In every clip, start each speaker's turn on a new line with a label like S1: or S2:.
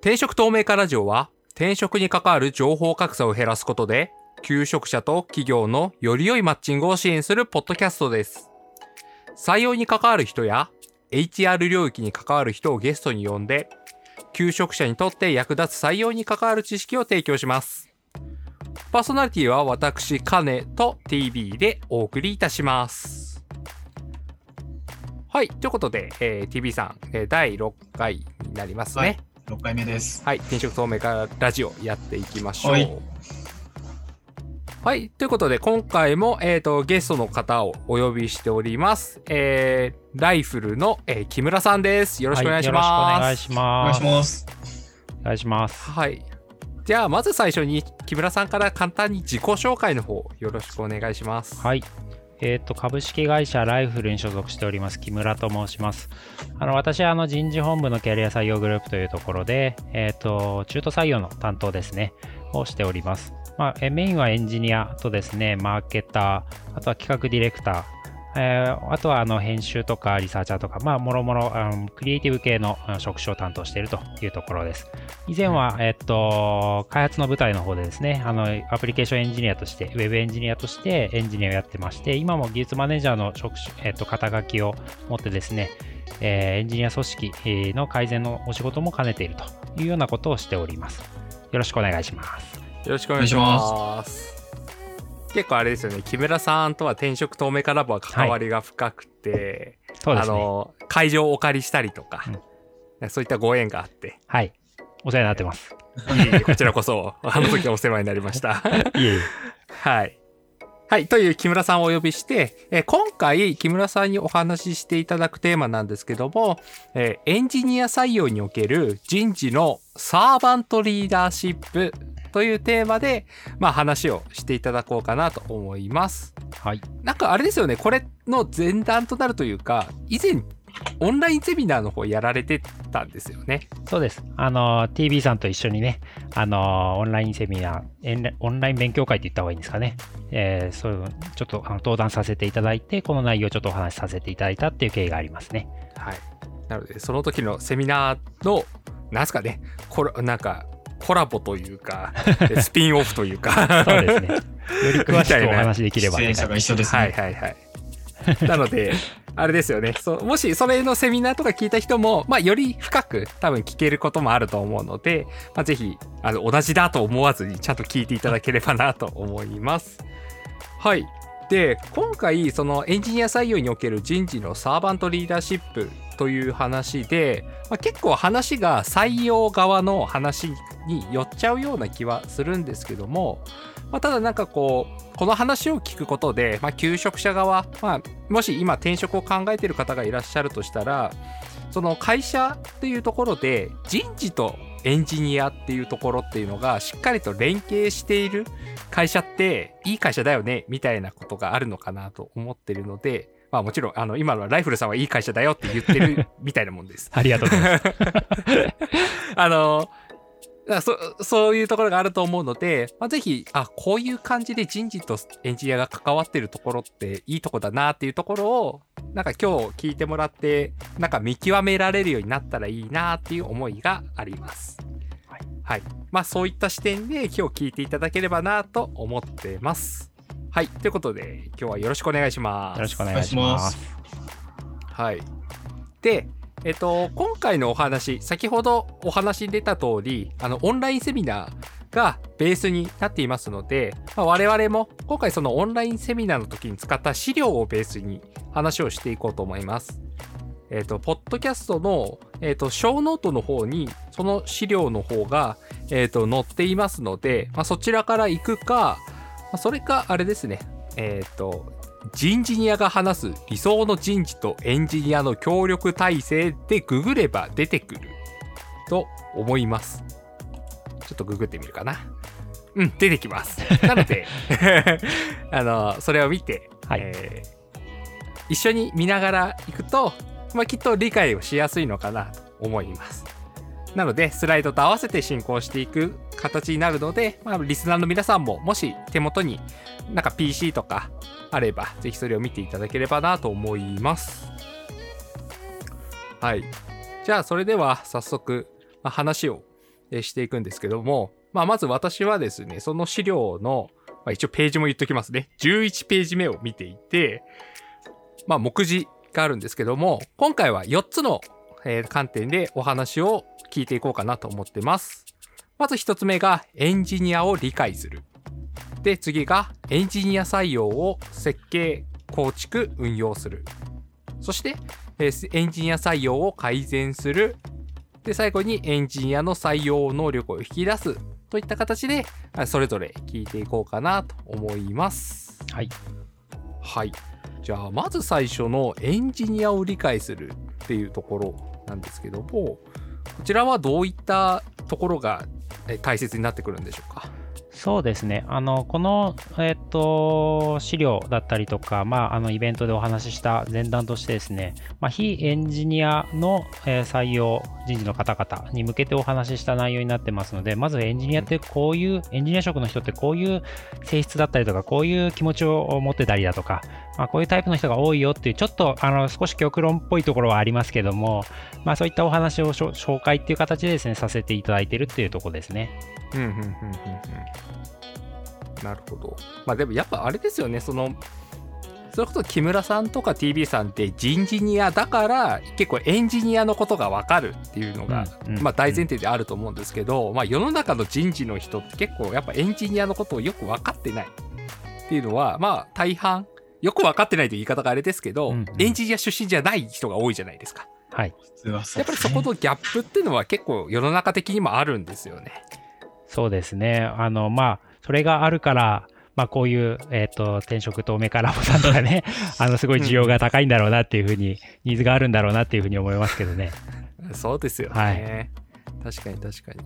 S1: 転職透明化ラジオは転職に関わる情報格差を減らすことで求職者と企業のより良いマッチングを支援するポッドキャストです。採用に関わる人や HR 領域に関わる人をゲストに呼んで求職者にとって役立つ採用に関わる知識を提供します。パーソナリティは私、カネと TV でお送りいたします。はい。ということで、えー TV さん、えー第6回になりますね。
S2: はい6回目です。
S1: はい、転職透明化ラジオやっていきましょう。は
S2: はいい、
S1: ということで今回も、えー、とゲストの方をお呼びしております。えーライフルの、えー木村さんです。よろしくお願いします。
S3: はい、よろしくお願いし
S2: お願い
S3: ます。
S2: します。
S3: お願いします。
S1: はい。じゃあまず最初に木村さんから簡単に自己紹介の方よろしくお願いします。
S3: はい。えっ、と、株式会社 LIFULL に所属しております、木村と申します。あの、私はあの人事本部のキャリア採用グループというところで、えっ、と、中途採用の担当ですね、をしております。まあ、メインはエンジニアとですね、マーケター、あとは企画ディレクター、えーあとはあの編集とかリサーチャーとか、まあ、もろもろ、あのクリエイティブ系の職種を担当しているというところです。以前は、えっと、開発の部隊の方でですね、あの、アプリケーションエンジニアとして、ウェブエンジニアとしてエンジニアをやってまして、今も技術マネージャーの職種、えっと、肩書きを持ってですね、えーエンジニア組織えーの改善のお仕事も兼ねているというようなことをしております。よろしくお願いします。
S1: よろしくお願いします。結構あれですよね、木村さんとは転職透明化ラボは関わりが深くて、あ
S3: そうですね。
S1: の会場をお借りしたりとか、そういったご縁があって、
S3: はい。お世話になってます。
S1: こちらこそ、あの時はお世話になりました。
S3: いえいえ。
S1: はい。はい。という木村さんをお呼びして、えー今回木村さんにお話ししていただくテーマなんですけども、えーエンジニア採用における人事のサーバントリーダーシップというテーマで、まあ話をしていただこうかなと思います。
S3: はい。
S1: なんかあれですよね、これの前段となるというか、以前、オンラインセミナーの方やられてたんですよね。
S3: そうです。あの、TV さんと一緒にね、あの、オンラインセミナー、オンライン勉強会って言った方がいいんですかね。えーそういうのちょっとあの登壇させていただいて、この内容をちょっとお話しさせていただいたっていう経緯がありますね。
S1: はい。なので、その時のセミナーの、なんすかね、コラ、なんか、コラボというか、スピンオフというか。
S3: そうですね。より詳しくお話しできれば
S2: 出演者が一緒ですね。
S1: はいはいはい。なので、あれですよね。そうもしそれのセミナーとか聞いた人も、まあ、より深く多分聞けることもあると思うので、まあ、ぜひ、あの、同じだと思わずにちゃんと聞いていただければなと思います。はい。で、今回、そのエンジニア採用における人事のサーバントリーダーシップという話で、まあ、結構話が採用側の話に寄っちゃうような気はするんですけども、まあ、ただなんかこうこの話を聞くことで、まあ、求職者側、まあ、もし今転職を考えている方がいらっしゃるとしたらその会社っていうところで人事とエンジニアっていうところっていうのがしっかりと連携している会社っていい会社だよねみたいなことがあるのかなと思ってるので、まあ、もちろんあの今のはライフルさんはいい会社だよって言ってるみたいなもんです。
S3: ありがとうございます。
S1: あのだからそそういうところがあると思うので、まあ、ぜひあこういう感じで人事とエンジニアが関わってるところっていいとこだなっていうところをなんか今日聞いてもらってなんか見極められるようになったらいいなっていう思いがあります。
S3: はい、
S1: はい、まあそういった視点で今日聞いていただければなと思ってます。はいということで今日はよろしくお願いします。
S3: よろしくお願いします。
S1: はい。で、えっと、今回のお話、先ほどお話に出た通り、あの、オンラインセミナーがベースになっていますので、まあ、我々も今回そのオンラインセミナーの時に使った資料をベースに話をしていこうと思います。えっと、ポッドキャストの、えっと、 show note の方に、その資料の方が、えっと、載っていますので、まあ、そちらから行くか、まあそれか、あれですね、えっと、人事ニアが話す理想の人事とエンジニアの協力体制でググれば出てくると思います。ちょっとググってみるかな。うん、出てきます。なので、あの、それを見て、
S3: はい
S1: えー一緒に見ながら行くと、まあ、きっと理解をしやすいのかなと思います。なので、スライドと合わせて進行していく形になるので、まあ、リスナーの皆さんも、もし手元になんか PC とかあれば、ぜひそれを見ていただければなと思います。はい。じゃあ、それでは早速、まあ話をしていくんですけども、まあ、まず私はですね、その資料の、まあ、一応ページも言っときますね。11ページ目を見ていて、まあ、目次があるんですけども、今回は4つの、えー観点でお話を聞いていこうかなと思ってます。まず1つ目がエンジニアを理解する。で、次がエンジニア採用を設計、構築、運用する。そして、えーエンジニア採用を改善する。で、最後にエンジニアの採用能力を引き出す。といった形で、あそれぞれ聞いていこうかなと思います。
S3: はい。
S1: はい。じゃあ、まず最初のエンジニアを理解するっていうところなんですけども、こちらはどういったところが大切になってくるんでしょうか？
S3: そうですね。あの、この、えっと、資料だったりとか、まあ、あの、イベントでお話しした前段としてですね、まあ、非エンジニアの、えー採用人事の方々に向けてお話しした内容になってますので、まずエンジニアってこういう、エンジニア職の人ってこういう性質だったりとか、こういう気持ちを持ってたりだとか、まあ、こういうタイプの人が多いよっていう、ちょっと、あの、少し極論っぽいところはありますけども、まあ、そういったお話を紹介っていう形でですね、させていただいてるっていうところですね。
S1: うんうんうんうん。なるほど。まあでもやっぱあれですよね、その、それこそ木村さんとか TV さんって人事ニアだから結構エンジニアのことがわかるっていうのが、まあ大前提であると思うんですけど、まあ世の中の人事の人って結構やっぱエンジニアのことをよく分かってないっていうのは、まあ大半、よく分かってないという言い方があれですけど、
S3: うんうん
S1: エンジニア出身じゃない人が多いじゃないですか。
S3: はい。
S1: やっぱりそこのギャップっていうのは結構世の中的にもあるんですよね。
S3: そうですね。あの、まあ、それがあるから、まあ、こういう、えっ、と、転職とメカラボさんとかね、あの、すごい需要が高いんだろうなっていうふうに、ニーズがあるんだろうなっていうふうに思いますけどね。
S1: そうですよね。
S3: はい
S1: 確かに確かに。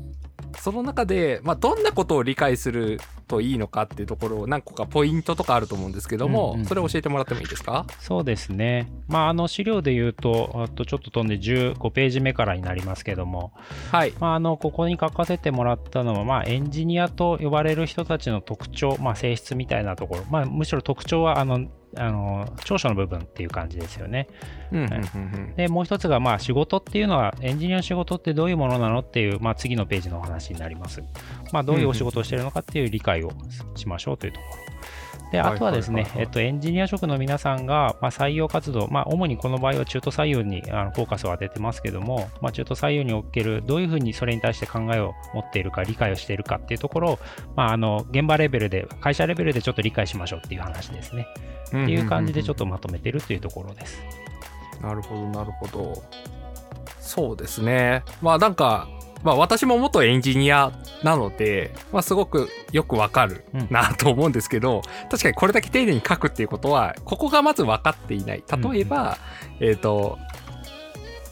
S1: その中で、まあ、どんなことを理解するといいのかっていうところを何個かポイントとかあると思うんですけども、
S3: うんうんうん
S1: それを教えてもらってもいいですか？
S3: そうですね。まあ、あの、資料で言うと、あとちょっと飛んで15ページ目からになりますけども、
S1: はい。
S3: まあ、あの、ここに書かせてもらったのは、まあ、エンジニアと呼ばれる人たちの特徴、まあ、性質みたいなところ、まあ、むしろ特徴は、あの、あの長所の部分っていう感じですよね。で、もう一つが、まあ、仕事っていうのは、エンジニアの仕事ってどういうものなのっていう、まあ、次のページのお話になります。まあ、どういうお仕事をしているのかっていう理解をしましょうというところ。で、
S1: はい
S3: あとはですねえっと、エンジニア職の皆さんが、まあ、採用活動、まあ、主にこの場合は中途採用にあのフォーカスを当ててますけども、まあ、中途採用における、どういうふうにそれに対して考えを持っているか、理解をしているかっていうところを、まあ、あの、現場レベルで、会社レベルでちょっと理解しましょうっていう話ですね。っていう感じでちょっとまとめてるというところです。
S1: なるほど、なるほど。そうですね。まあなんか、まあ私も元エンジニアなので、まあすごくよくわかるなと思うんですけど、確かにこれだけ丁寧に書くっていうことは、ここがまず分かっていない。例えば、えっ、と、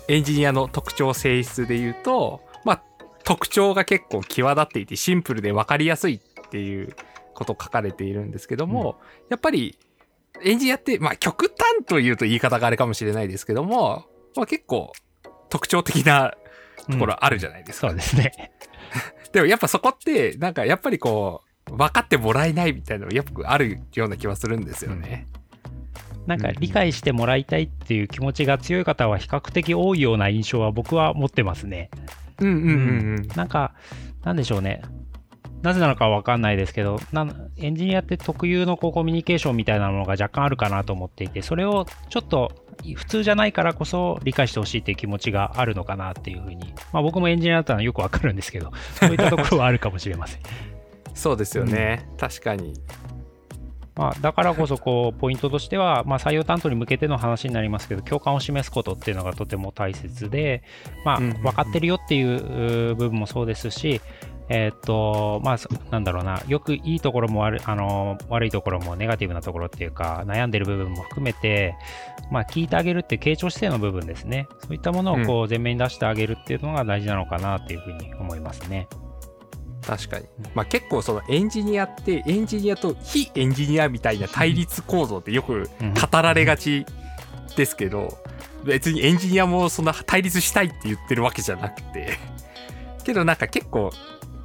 S1: エンジニアの特徴性質で言うと、まあ特徴が結構際立っていてシンプルで分かりやすいっていうこと書かれているんですけども、やっぱりエンジニアって、まあ極端というと言い方があれかもしれないですけども、まあ結構特徴的なところあるじゃないですか。
S3: そうですね。
S1: でもやっぱそこって、なんかやっぱりこう、分かってもらえないみたいなのがよくあるような気はするんですよね。
S3: なんか理解してもらいたいっていう気持ちが強い方は比較的多いような印象は僕は持ってますね。
S1: うんうんうんうん。
S3: なんか、なんでしょうね。なぜなのかはわかんないですけど、エンジニアって特有のこうコミュニケーションみたいなものが若干あるかなと思っていて、それをちょっと普通じゃないからこそ理解してほしいっていう気持ちがあるのかなっていうふうに、まあ僕もエンジニアだったのはよくわかるんですけど、そういったところはあるかもしれません。
S1: そうですよね。確かに。
S3: まあ、だからこそこうポイントとしては、まあ、採用担当に向けての話になりますけど共感を示すことっていうのがとても大切で、まあ、
S1: うんうんうん
S3: 分かってるよっていう部分もそうですし、えーっとまあ、そなんだろうな。よくいいところも悪いあの悪いところもネガティブなところっていうか悩んでる部分も含めて、まあ、聞いてあげるって傾聴姿勢の部分ですね。そういったものをこう前面に出してあげるっていうのが大事なのかなっていうふうに思いますね。
S1: 確かに。まあ結構そのエンジニアってエンジニアと非エンジニアみたいな対立構造ってよく
S3: うん。
S1: 語られがちですけど、別にエンジニアもそんな対立したいって言ってるわけじゃなくて、けどなんか結構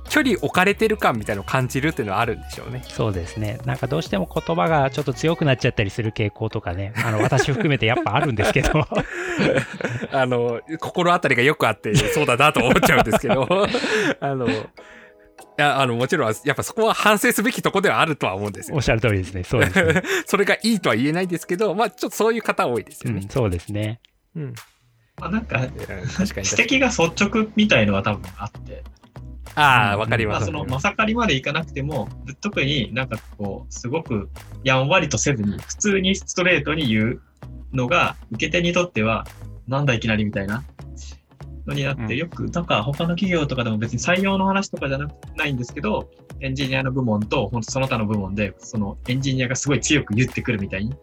S1: 距離置かれてる感みたいなのを感じるっていうのはあるんでしょうね。
S3: そうですね。なんかどうしても言葉がちょっと強くなっちゃったりする傾向とかね、あの私含めてやっぱあるんですけど。
S1: あの、心当たりがよくあって、そうだなと思っちゃうんですけど、あの、いや、あの、もちろん、やっぱそこは反省すべきとこではあるとは思うんですよ。
S3: おっしゃる通りですね。そうですね。
S1: それがいいとは言えないですけど、まあ、ちょっとそういう方多いですよね。
S3: うん、そうですね。
S1: うん。
S2: まあ、なんか、
S1: 確かに確かに。
S2: 指摘が率直みたいのは多分あって、
S1: ああ、わかり
S2: まあ、
S1: ます。
S2: その、まさかりまでいかなくても、特になんかこう、すごくやんわりとせずに、普通にストレートに言うのが、受け手にとっては、なんだいきなりみたいなのになって、
S1: うん
S2: よく、なんか他の企業とかでも別に採用の話とかじゃなないんですけど、エンジニアの部門と、本当その他の部門で、そのエンジニアがすごい強く言ってくるみたいに、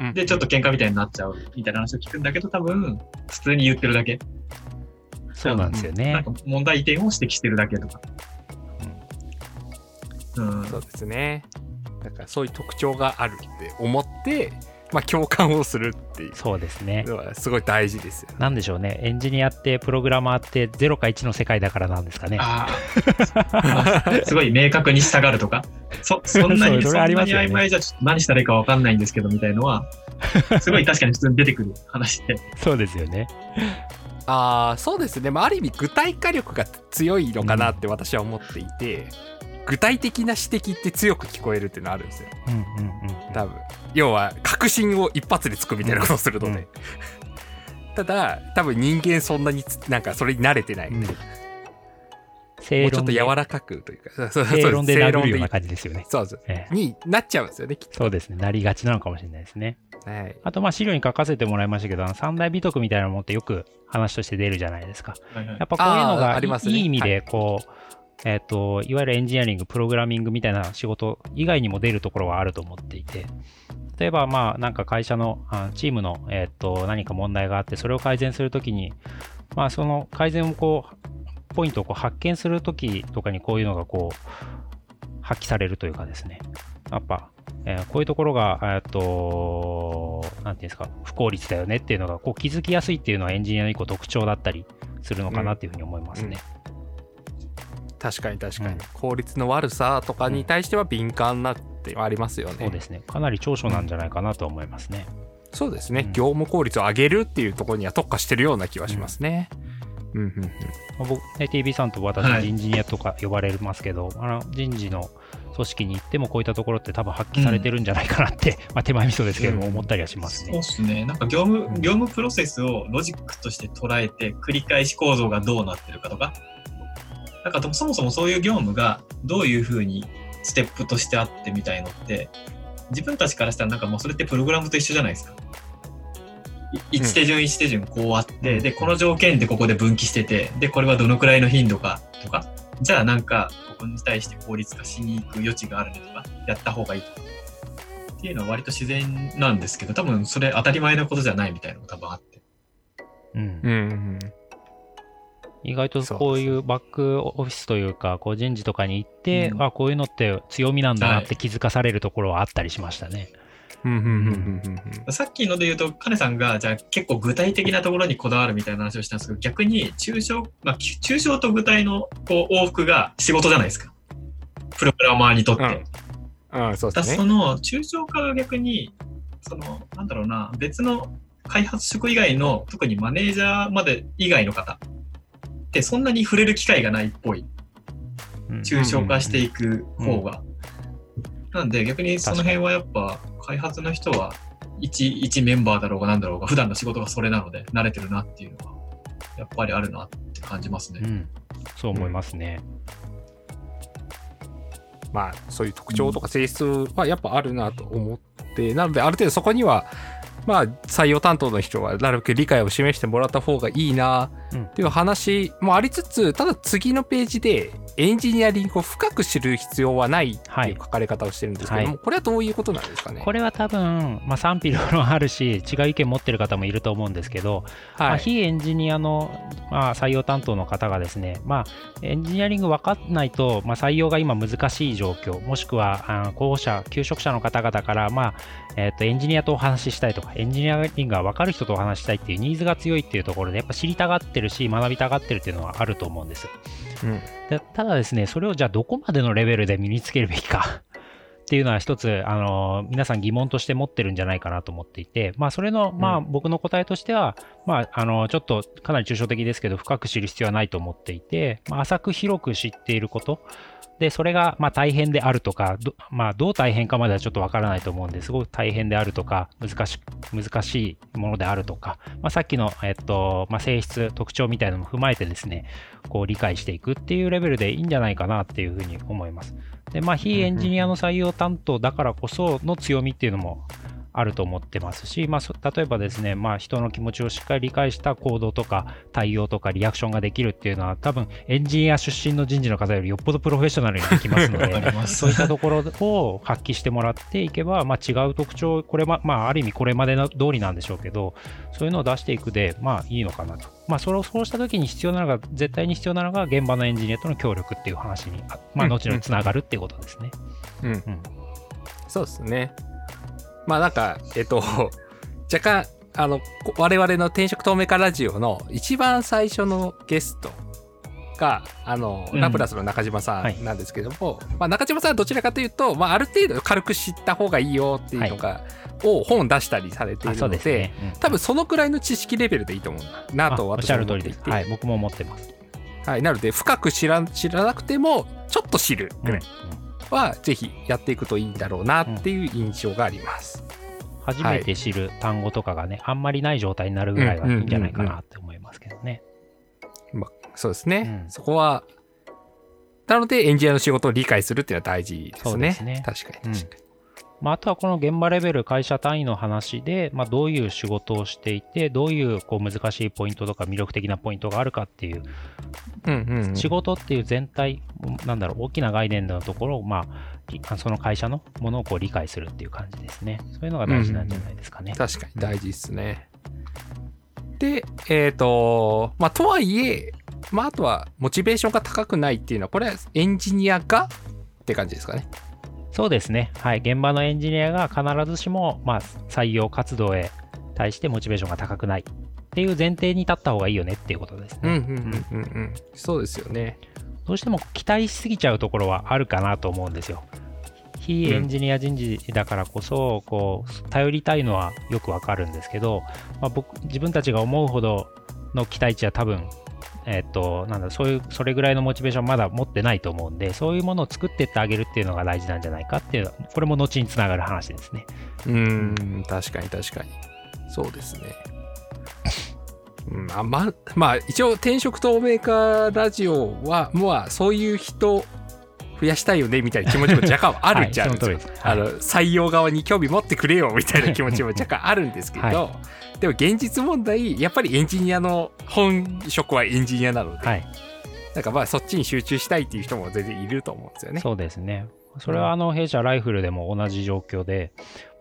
S1: うん
S2: で、ちょっと喧嘩みたいになっちゃうみたいな話を聞くんだけど、多分、普通に言ってるだけ。
S3: そうなんですよ
S2: なん
S3: ね。
S2: か問題点を指摘してるだけとか。うん。
S1: そうですね。だからそういう特徴があるって思って、まあ共感をするっていう
S3: そうですね。
S1: すごい大事ですよね。
S3: なんでしょうね。エンジニアってプログラマーって0か1の世界だからなんですかね。
S2: ああ。すごい明確にしたがるとか。そ、そんなに、
S3: そうそ
S2: そんなに曖昧じゃちょっと何したらいいかわかんないんですけどみたいのは、すごい確かに普通に出てくる話で。
S3: そうですよね。
S1: ああ、そうですね。まあある意味具体化力が強いのかなって私は思っていて、具体的な指摘って強く聞こえるっていうのはあるんですよ。
S3: うんうんうん。
S1: 多分。要は確信を一発でつくみたいなことをするので。
S3: うん
S1: ただ、多分人間そんなにつなんかそれに慣れてない。
S3: うん
S1: もうちょっと柔らかくというか、そうそうそう
S3: 正論で殴るような
S1: 正
S3: 感じですよね。
S1: そうそう。
S3: ええ
S1: になっちゃうんですよね、きっ
S3: そうですね。なりがちなのかもしれないですね。
S1: と。はい。
S3: あと、まあ、資料に書かせてもらいましたけど、三大美徳みたいなものってよく話として出るじゃないですか。
S2: はいはい
S3: やっぱこういうのがい
S1: ありますね
S3: いい意味で、こう、えっ、と、いわゆるエンジニアリング、プログラミングみたいな仕事以外にも出るところはあると思っていて、例えば、まあ、なんか会社の、あチームの、えっ、と、何か問題があって、それを改善するときに、まあ、その改善をこう、ポイントをこう発見するときとかにこういうのがこう、発揮されるというかですね。やっぱ、えーこういうところが、えっと、なんていうんですか、不効率だよねっていうのがこう気づきやすいっていうのはエンジニアの一個特徴だったりするのかなっていうふうに思いますね。
S1: 確かに確かに、
S3: うん
S1: 効率の悪さとかに対しては敏感なってありますよね。
S3: そうですね。かなり長所なんじゃないかなと思いますね。
S1: そうですね、
S3: うん
S1: 業務効率を上げるっていうところには特化してるような気はしますね。うんうんうん
S3: まあ僕、ね、TV さんと私、
S2: はい
S3: 人事ニアとか呼ばれますけど、あの人事の組織に行ってもこういったところって多分発揮されてるんじゃないかなって、まあ手前味噌ですけども、
S1: うん
S3: 思ったりはしますね
S2: そうで。すね。なんか業務、業務プロセスをロジックとして捉えて、繰り返し構造がどうなってるかとか、なんかそもそもそういう業務がどういうふうにステップとしてあってみたいのって、自分たちからしたらなんかもうそれってプログラムと一緒じゃないですか。い一手順一手順こうあって、
S1: うん。
S2: で、この条件でここで分岐してて、で、これはどのくらいの頻度かとか、じゃあなんか、ここに対して効率化しに行く余地があるねとか、やった方がいい。とか。っていうのは割と自然なんですけど、多分それ当たり前のことじゃないみたいなのが多分あって。
S3: うん。
S1: うんうん
S3: 意外とこういうバックオフィスというか、こう人事とかに行って、
S2: うん。
S3: あこういうのって強みなんだなって気づかされるところはあったりしましたね。
S2: さっきので言うと、カネさんが、じゃあ結構具体的なところにこだわるみたいな話をしたんですけど、逆に抽象、まあ、抽象と具体のこう往復が仕事じゃないですか。プログラマーにとって。
S1: うんうんそう
S2: だ
S1: ですね。
S2: その抽象化が逆に、その、なんだろうな、別の開発職以外の、特にマネージャーまで以外の方ってそんなに触れる機会がないっぽい。
S3: うん
S2: 抽象化していく方が。なんで逆にその辺はやっぱ開発の人は一一メンバーだろうがなんだろうが普段の仕事がそれなので慣れてるなっていうのはやっぱりあるなって感じますね。
S3: うん、そう思いますね。
S1: まあそういう特徴とか性質はやっぱあるなと思って、なのである程度そこにはまあ採用担当の人はなるべく理解を示してもらった方がいいな
S3: うん。
S1: っていう話もありつつただ次のページでエンジニアリングを深く知る必要はないっていう書かれ方をしてるんですけども、
S3: はい。
S1: これはどういうことなんですかね？
S3: これは多分、まあ、賛否両論あるし、違う意見持ってる方もいると思うんですけど、まあ、
S1: はい、
S3: 非エンジニアの、まあ、採用担当の方がですね、まあ、エンジニアリング分かんないと、まあ、採用が今難しい状況、もしくはあ候補者、求職者の方々から、まあえー、とエンジニアとお話ししたいとか、エンジニアリングが分かる人とお話したいっていうニーズが強いっていうところで、やっぱ知りたがってるし、学びたがってるっていうのはあると思うんです。
S1: うん
S3: でただですね、それをじゃあどこまでのレベルで身につけるべきか っていうのは一つ、あの皆さん疑問として持ってるんじゃないかなと思っていて、まあ、それの、まあ、僕の答えとしては、まあ、あのちょっとかなり抽象的ですけど、深く知る必要はないと思っていて、まあ、浅く広く知っていること、で、それが、まあ、大変であるとか、どまあ、どう大変かまではちょっとわからないと思うんですごく大変であるとか、難し難しいものであるとか、まあ、さっきの、えっとまあ、性質、特徴みたいなのも踏まえてですね、こう理解していくっていうレベルでいいんじゃないかなっていうふうに思います。で、まあ、非エンジニアの採用担当だからこその強みっていうのもあると思ってますし、まあ、例えばですね、まあ、人の気持ちをしっかり理解した行動とか対応とかリアクションができるっていうのは多分エンジニア出身の人事の方よりよっぽどプロフェッショナルにできますので そういったところを発揮してもらっていけば、まあ、違う特徴これま、まあ、ある意味これまでの通りなんでしょうけどそういうのを出していくでまあいいのかなと。まあ、それをそうした時に必要なのが絶対に必要なのが現場のエンジニアとの協力っていう話に、まあ、後々つながるっていうことですね。
S1: うん
S3: うん
S1: そうですね。まあなんか、えっと、若干、あの、こ我々の転職透明化ラジオの一番最初のゲストが、あの、
S3: うん
S1: ラプラスの中島さ
S3: はい
S1: んなんですけども、まあ中島さんはどちらかというと、まあある程度軽く知った方がいいよっていうのが、を本出したりされているので、
S3: ね。うん
S1: 多分そのくらいの知識レベルでいいと思うなと私は
S3: ゃる通りです。
S1: 思っていて、
S3: はい、僕も思ってます。
S1: はい、なので深く知ら知らなくてもちょっと知るぐらいは、ぜひやっていくといいんだろうなっていう印象があります。
S3: 初めて知る単語とかがね、あんまりない状態になるぐらいはいいんじゃないかなって思いますけどね。
S1: そうですね、
S3: うん
S1: そこはなのでエンジニアの仕事を理解するっていうのは大事ですね。
S3: すね
S1: 確かに確かに。
S3: まあ、あとはこの現場レベル、会社単位の話で、まあ、どういう仕事をしていて、どういうこう難しいポイントとか魅力的なポイントがあるかっていう、
S1: うんうんうん
S3: 仕事っていう全体、なんだろう、大きな概念のところを、まあり、その会社のものをこう理解するっていう感じですね。そういうのが大事なんじゃないですかね。
S1: 確かに大事ですね。で、えっ、と、まあ、とはいえ、まあ、あとは、モチベーションが高くないっていうのは、これはエンジニアがって感じですかね。
S3: そうですね。はい。現場のエンジニアが必ずしも、まあ、採用活動へ対してモチベーションが高くないっていう前提に立った方がいいよねっていうことですね。
S1: うんうんうんうんうん。そうですよね。
S3: どうしても期待しすぎちゃうところはあるかなと思うんですよ。非エンジニア人事だからこそ、こう、頼りたいのはよくわかるんですけど、まあ、僕、自分たちが思うほどの期待値は多分、えっと、なんだ、そういう、それぐらいのモチベーションまだ持ってないと思うんで、そういうものを作ってってあげるっていうのが大事なんじゃないかっていう、これも後につながる話ですね。
S1: うん、確かに確かに。そうですね。うん、あまあ、一応、転職透明化ラジオは、まあ、そういう人増やしたいよねみたいな気持ちも若干あるっちゃん。
S3: はい
S1: あの採用側に興味持ってくれよみたいな気持ちも若干あるんですけど、
S3: は
S1: でも現実問題やっぱりエンジニアの本職はエンジニアなので、
S3: はい。
S1: なんかまあそっちに集中したいっていう人も全然いると思うんですよね。
S3: そうですね。それはあの弊社ライフルでも同じ状況で、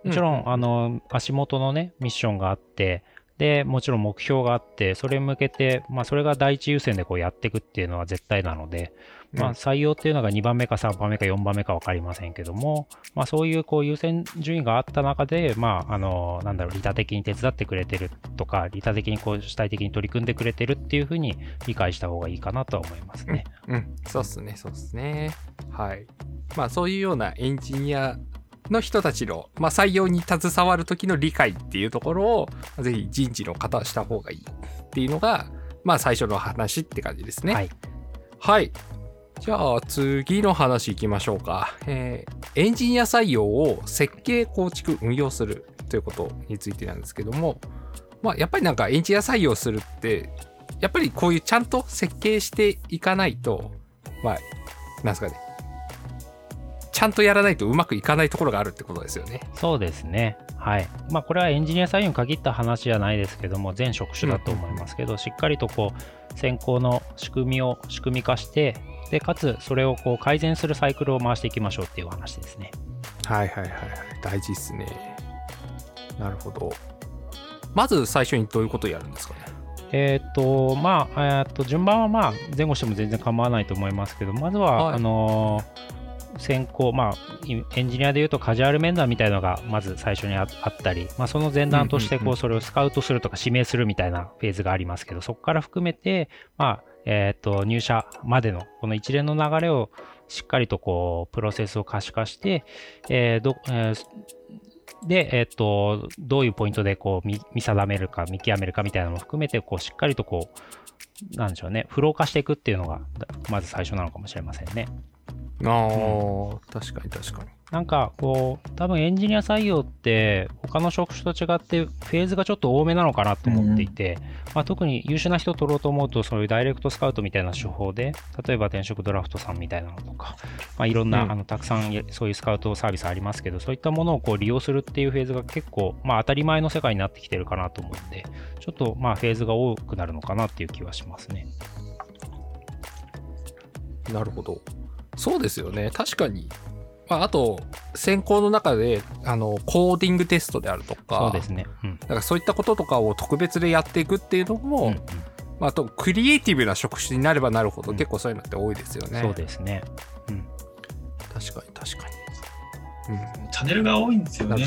S3: もちろんあの足元のね、ミッションがあって、で、もちろん目標があって、それに向けて、まあそれが第一優先でこうやっていくっていうのは絶対なので、まあ採用っていうのが2番目か3番目か4番目か分かりませんけども、まあそういうこう優先順位があった中で、まああの、なんだろう、利他的に手伝ってくれてるとか、利他的にこう主体的に取り組んでくれてるっていうふうに理解した方がいいかなとは思いますね。
S1: うん、そうっすね、そうっすね。はい。まあそういうようなエンジニアの人たちの、まあ、採用に携わる時の理解っていうところを、ぜひ人事の方はした方がいいっていうのが、まあ最初の話って感じですね。
S3: はい。
S1: はい。じゃあ次の話いきましょうか。えーエンジニア採用を設計、構築、運用するということについてなんですけども、まあやっぱりなんかエンジニア採用するって、やっぱりこういうちゃんと設計していかないと、まあ、なんですかね。ちゃんとやらないとうまくいかないところがあるってことですよね。
S3: そうですね。はい。まあ、これはエンジニア採用に限った話じゃないですけども、全職種だと思いますけど、しっかりとこう、選考の仕組みを仕組み化して、で、かつ、それをこう改善するサイクルを回していきましょうっていう話ですね。
S1: はいはいはいはい。大事ですね。なるほど。まず最初にどういうことをやるんですかね？
S3: えっ、と、まあ、えーっと、順番はまあ、前後しても全然構わないと思いますけど、まずは、
S1: はい
S3: あのー先行、まあ、いエンジニアでいうとカジュアル面談みたいなのがまず最初にああったり、まあ、その前段としてこうそれをスカウトするとか指名するみたいなフェーズがありますけど、そこから含めて、まあえー、と入社までのこの一連の流れをしっかりとこうプロセスを可視化して、えーどえーで、えっ、と、どういうポイントでこう見見定めるか、見極めるかみたいなのも含めて、こうしっかりとこう、なんでしょうね、フロー化していくっていうのが、だまず最初なのかもしれませんね。
S1: ああ、確かに確かに。
S3: なんかこう、多分エンジニア採用って、他の職種と違って、フェーズがちょっと多めなのかなと思っていて、まあ、特に優秀な人を取ろうと思うと、そういうダイレクトスカウトみたいな手法で、例えば転職ドラフトさんみたいなのとか、まあ、いろんな、
S1: うん
S3: あのたくさんやそういうスカウトサービスありますけど、そういったものをこう利用するっていうフェーズが結構、まあ、当たり前の世界になってきてるかなと思うんで、ちょっとまあフェーズが多くなるのかなっていう気はしますね。
S1: なるほど。そうですよね。確かに。まあ、あと、選考の中で、あの、コーディングテストであるとか、
S3: そうですね。うん。
S1: だからそういったこととかを特別でやっていくっていうのも、
S3: うんうん
S1: まあ、あと、クリエイティブな職種になればなるほど、
S3: うん
S1: 結構そういうのって多いですよね。
S3: そうですね。うん。
S1: 確かに確かに。うん。
S2: チャンネルが多いんですよね。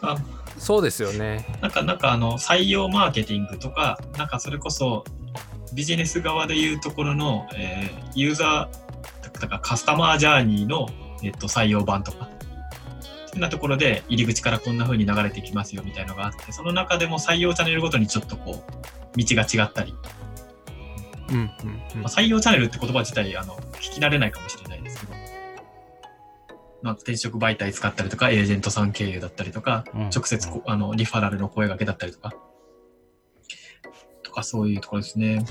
S2: あ
S1: そうですよね。
S2: なんか、なんかあの、採用マーケティングとか、なんかそれこそ、ビジネス側でいうところの、えーユーザー、だからカスタマージャーニーの、えっと、採用版とか、そんなところで入り口からこんな風に流れてきますよみたいのがあって、その中でも採用チャンネルごとにちょっとこう、道が違ったり、
S1: うんうんうん。
S2: まあ、採用チャンネルって言葉自体、あの、聞き慣れないかもしれないですけど、まあ、転職媒体使ったりとか、エージェントさん経由だったりとか、
S3: うん
S2: 直接こ、あの、リファラルの声掛けだったりとか、とかそういうところですね。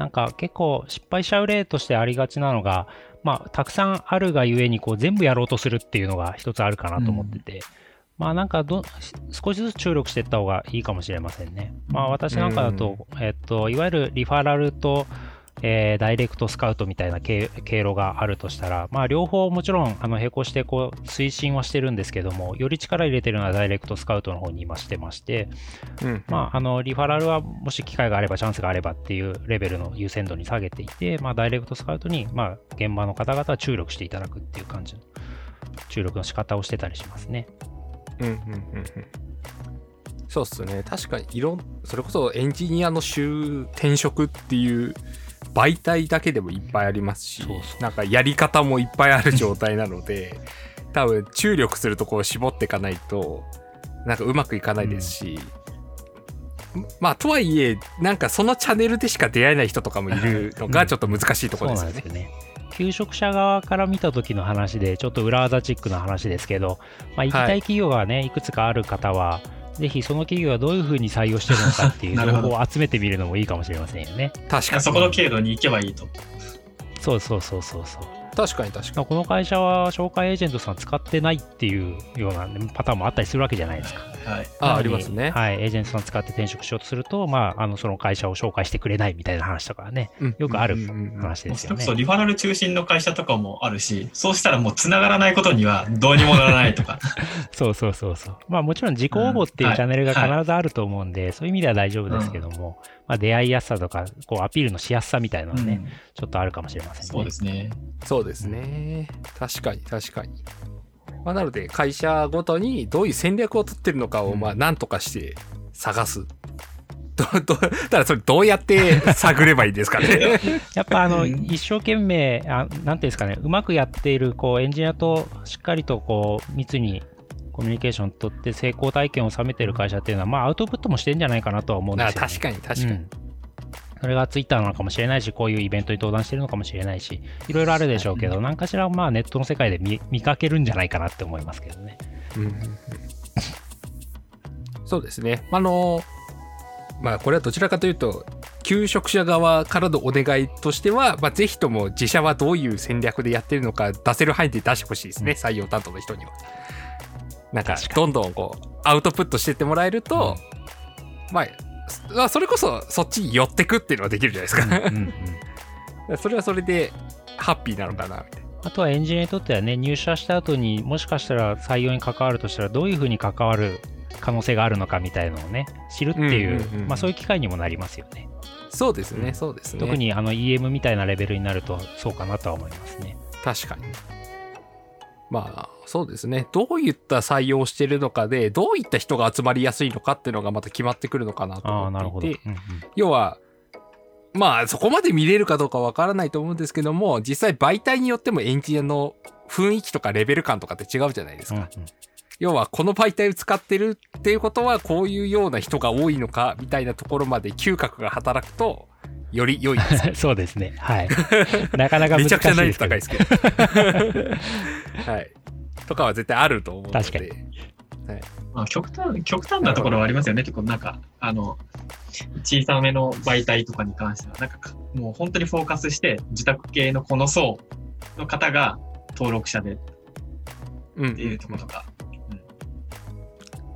S3: なんか結構失敗しちゃう例としてありがちなのが、まあ、たくさんあるがゆえにこう全部やろうとするっていうのが一つあるかなと思ってて、まあなんかど少しずつ注力していった方がいいかもしれませんね。まあ私なんかだと、えっと、いわゆるリファラルと、えーダイレクトスカウトみたいな経経路があるとしたら、まあ両方もちろんあの並行してこう推進はしてるんですけども、より力入れてるのはダイレクトスカウトの方に今してまして、
S1: うん。
S3: まあ、あのリファラルはもし機会があればチャンスがあればっていうレベルの優先度に下げていて、まあ、ダイレクトスカウトに、まあ、現場の方々は注力していただくっていう感じの注力の仕方をしてたりしますね。
S1: うんうんうんうん。そうっすね。確かにいろんそれこそエンジニアの就転職っていう媒体だけでもいっぱいありますしなんかやり方もいっぱいある状態なので 多分注力するとこを絞っていかないとなんかうまくいかないですし、まあとはいえなんかそのチャンネルでしか出会えない人とかもいるの
S3: うん
S1: がちょっと難しいところですよね。
S3: ね。求職者側から見た時の話で、ちょっと裏技チックな話ですけど、まあ、行きたい企業がね、い、くつかある方は、ぜひその企業はどういうふうに採用してるのかっていう 情報を集めてみるのもいいかもしれませんよね。
S1: 確かに
S2: そこの経路に行けばいいと。
S3: そうそうそうそうそう。
S1: 確かに確かに
S3: この会社は紹介エージェントさん使ってないっていうようなパターンもあったりするわけじゃないですか。
S2: はい。
S1: あありますね。
S3: はい、エージェントさん使って転職しようとすると、まあ、あのその会社を紹介してくれないみたいな話とかね、
S1: うん
S3: よくある
S1: うんうんうん
S3: 話ですよね
S2: それこそ。リファラル中心の会社とかもあるし、そうしたらもう繋がらないことにはどうにもならないとか。
S3: そうそうそうそう。まあもちろん自己応募っていう
S2: うん
S3: チャンネルが
S2: はい
S3: 必ずあると思うんで、そういう意味では大丈夫ですけども、まあ出会いやすさとか、こうアピールのしやすさみたいなのはね、
S2: うん
S3: ちょっとあるかもしれませんね。
S2: そうですね。
S1: そうですね。確かに確かに。まあ、なので会社ごとにどういう戦略を取ってるのかを
S2: うん
S1: まあ何とかして探す。どどだからそれどうやって 探ればいいんですかね。
S3: やっぱあの、
S2: うん
S3: 一生懸命あ、なんていうんですかね、うまくやっているこうエンジニアとしっかりとこう密にコミュニケーションを取って成功体験を収めている会社っていうのは、まあ、アウトプットもしてんじゃないかなとは思うんですよ、ね。
S1: あ確かに確かに。
S3: うんそれがツイッターなのかもしれないし、こういうイベントに登壇してるのかもしれないし、いろいろあるでしょうけど、何かしらまあネットの世界で見見かけるんじゃないかなって思いますけどね。
S1: うんそうですね。あのまあこれはどちらかというと求職者側からのお願いとしては、まあ、ぜひとも自社はどういう戦略でやってるのか出せる範囲で出してほしいですね、
S3: うん
S1: 採用担当の人には。なんかどんどんこうアウトプットしてってもらえると、まあそまあそれこそそっちに寄ってくっていうのはできるじゃないですか。
S3: うんうん
S1: それはそれでハッピーなのかなみたいな。
S3: あとはエンジニアにとってはね、入社した後にもしかしたら採用に関わるとしたら、どういうふうに関わる可能性があるのかみたいなのをね、知るっていう、
S1: うんうんうん
S3: まあそういう機会にもなりますよね。
S1: そうですね、
S3: うん
S1: そうですね。
S3: 特にあの EM みたいなレベルになるとそうかなとは思いますね。
S1: 確かに。まあ、そうですね。どういった採用をしてるのかで、どういった人が集まりやすいのかっていうのがまた決まってくるのかなと。思っていて、
S3: うんうん
S1: 要は、まあ、そこまで見れるかどうかわからないと思うんですけども、実際媒体によってもエンジニアの雰囲気とかレベル感とかって違うじゃないですか。
S3: うんうん
S1: 要は、この媒体を使ってるっていうことは、こういうような人が多いのか、みたいなところまで嗅覚が働くと、より良いですよ
S3: そうですね。はい。なかなか難しい
S1: めちゃくちゃ難
S3: ですけど
S1: 易度高いですけど。はい。とかは絶対あると思うので。
S3: 確かに
S2: まあ、極端、極端なところはありますよね。結構なんか、あの、小さめの媒体とかに関しては、なんかか、もう本当にフォーカスして、自宅系のこの層の方が登録者でっ
S1: うん
S2: ていうところとか、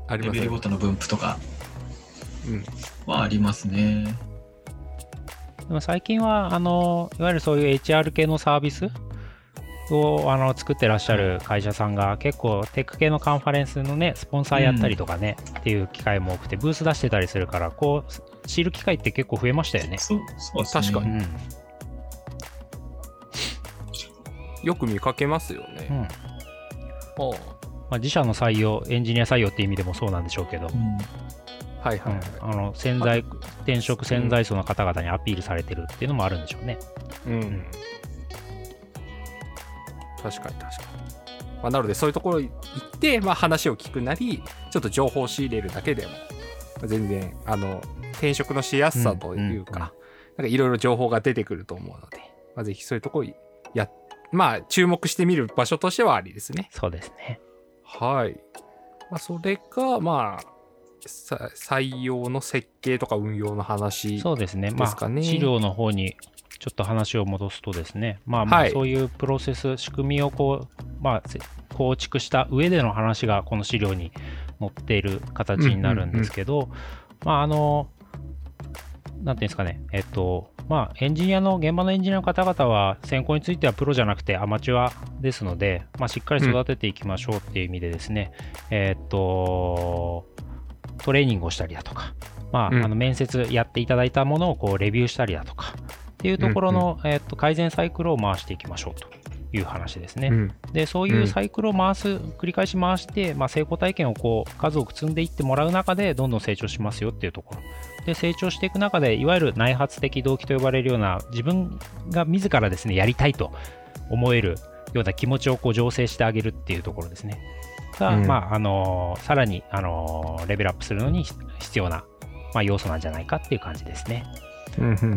S1: ありますね
S2: レベルごとの分布とか
S1: うん。
S2: はありますね。
S3: でも最近は、あの、いわゆるそういう HR 系のサービスをあの作ってらっしゃる会社さんが結構テック系のカンファレンスのね、スポンサーやったりとかね、っていう機会も多くて、ブース出してたりするから、こう、知る機会って結構増えましたよね。
S2: そう、そうですね。
S1: 確かに
S3: うん。
S1: よく見かけますよね。
S3: うん。
S1: は
S3: まあ、自社の採用、エンジニア採用っていう意味でもそうなんでしょうけど、
S2: うん
S1: あはいはいはい。
S3: うん、あの潜在転職潜在層の方々にアピールされてるっていうのもあるんでしょうね。
S1: うん。確かに確かに。まあ、なのでそういうところ行って、まあ、話を聞くなり、ちょっと情報を仕入れるだけでも、まあ全然、あの、転職のしやすさというか、なんかいろいろ情報が出てくると思うので、まあ、ぜひそういうところや、まあ、注目してみる場所としてはありですね。
S3: そうですね。
S1: はい。まあ、それが、まあ、さ採用の設計とか運用の話。
S3: そうですね。まあ、資料の方にちょっと話を戻すとですね、まあ、まあ
S1: はい。
S3: そういうプロセス、仕組みをこう、まあ、せ構築した上での話がこの資料に載っている形になるんですけど、まあ、あの、なんていうんですかね、えっと、まあ、エンジニアの、現場のエンジニアの方々は、選考についてはプロじゃなくてアマチュアですので、まあ、しっかり育てていきましょうっていう意味でですね、えっと、トレーニングをしたりだとか、まあ、
S1: うん。
S3: あの面接やっていただいたものをこうレビューしたりだとかっていうところの、えっと改善サイクルを回していきましょうという話ですね。
S1: うん。
S3: で、そういうサイクルを回す、繰り返し回して、まあ、成功体験をこう数多く積んでいってもらう中で、どんどん成長しますよっていうところ。で、成長していく中で、いわゆる内発的動機と呼ばれるような、自分が自らですね、やりたいと思えるような気持ちをこう醸成してあげるっていうところですね。が、
S1: うん
S3: まあ、あのーさらに、あのーレベルアップするのに必要な、まあ、要素なんじゃないかっていう感じですね。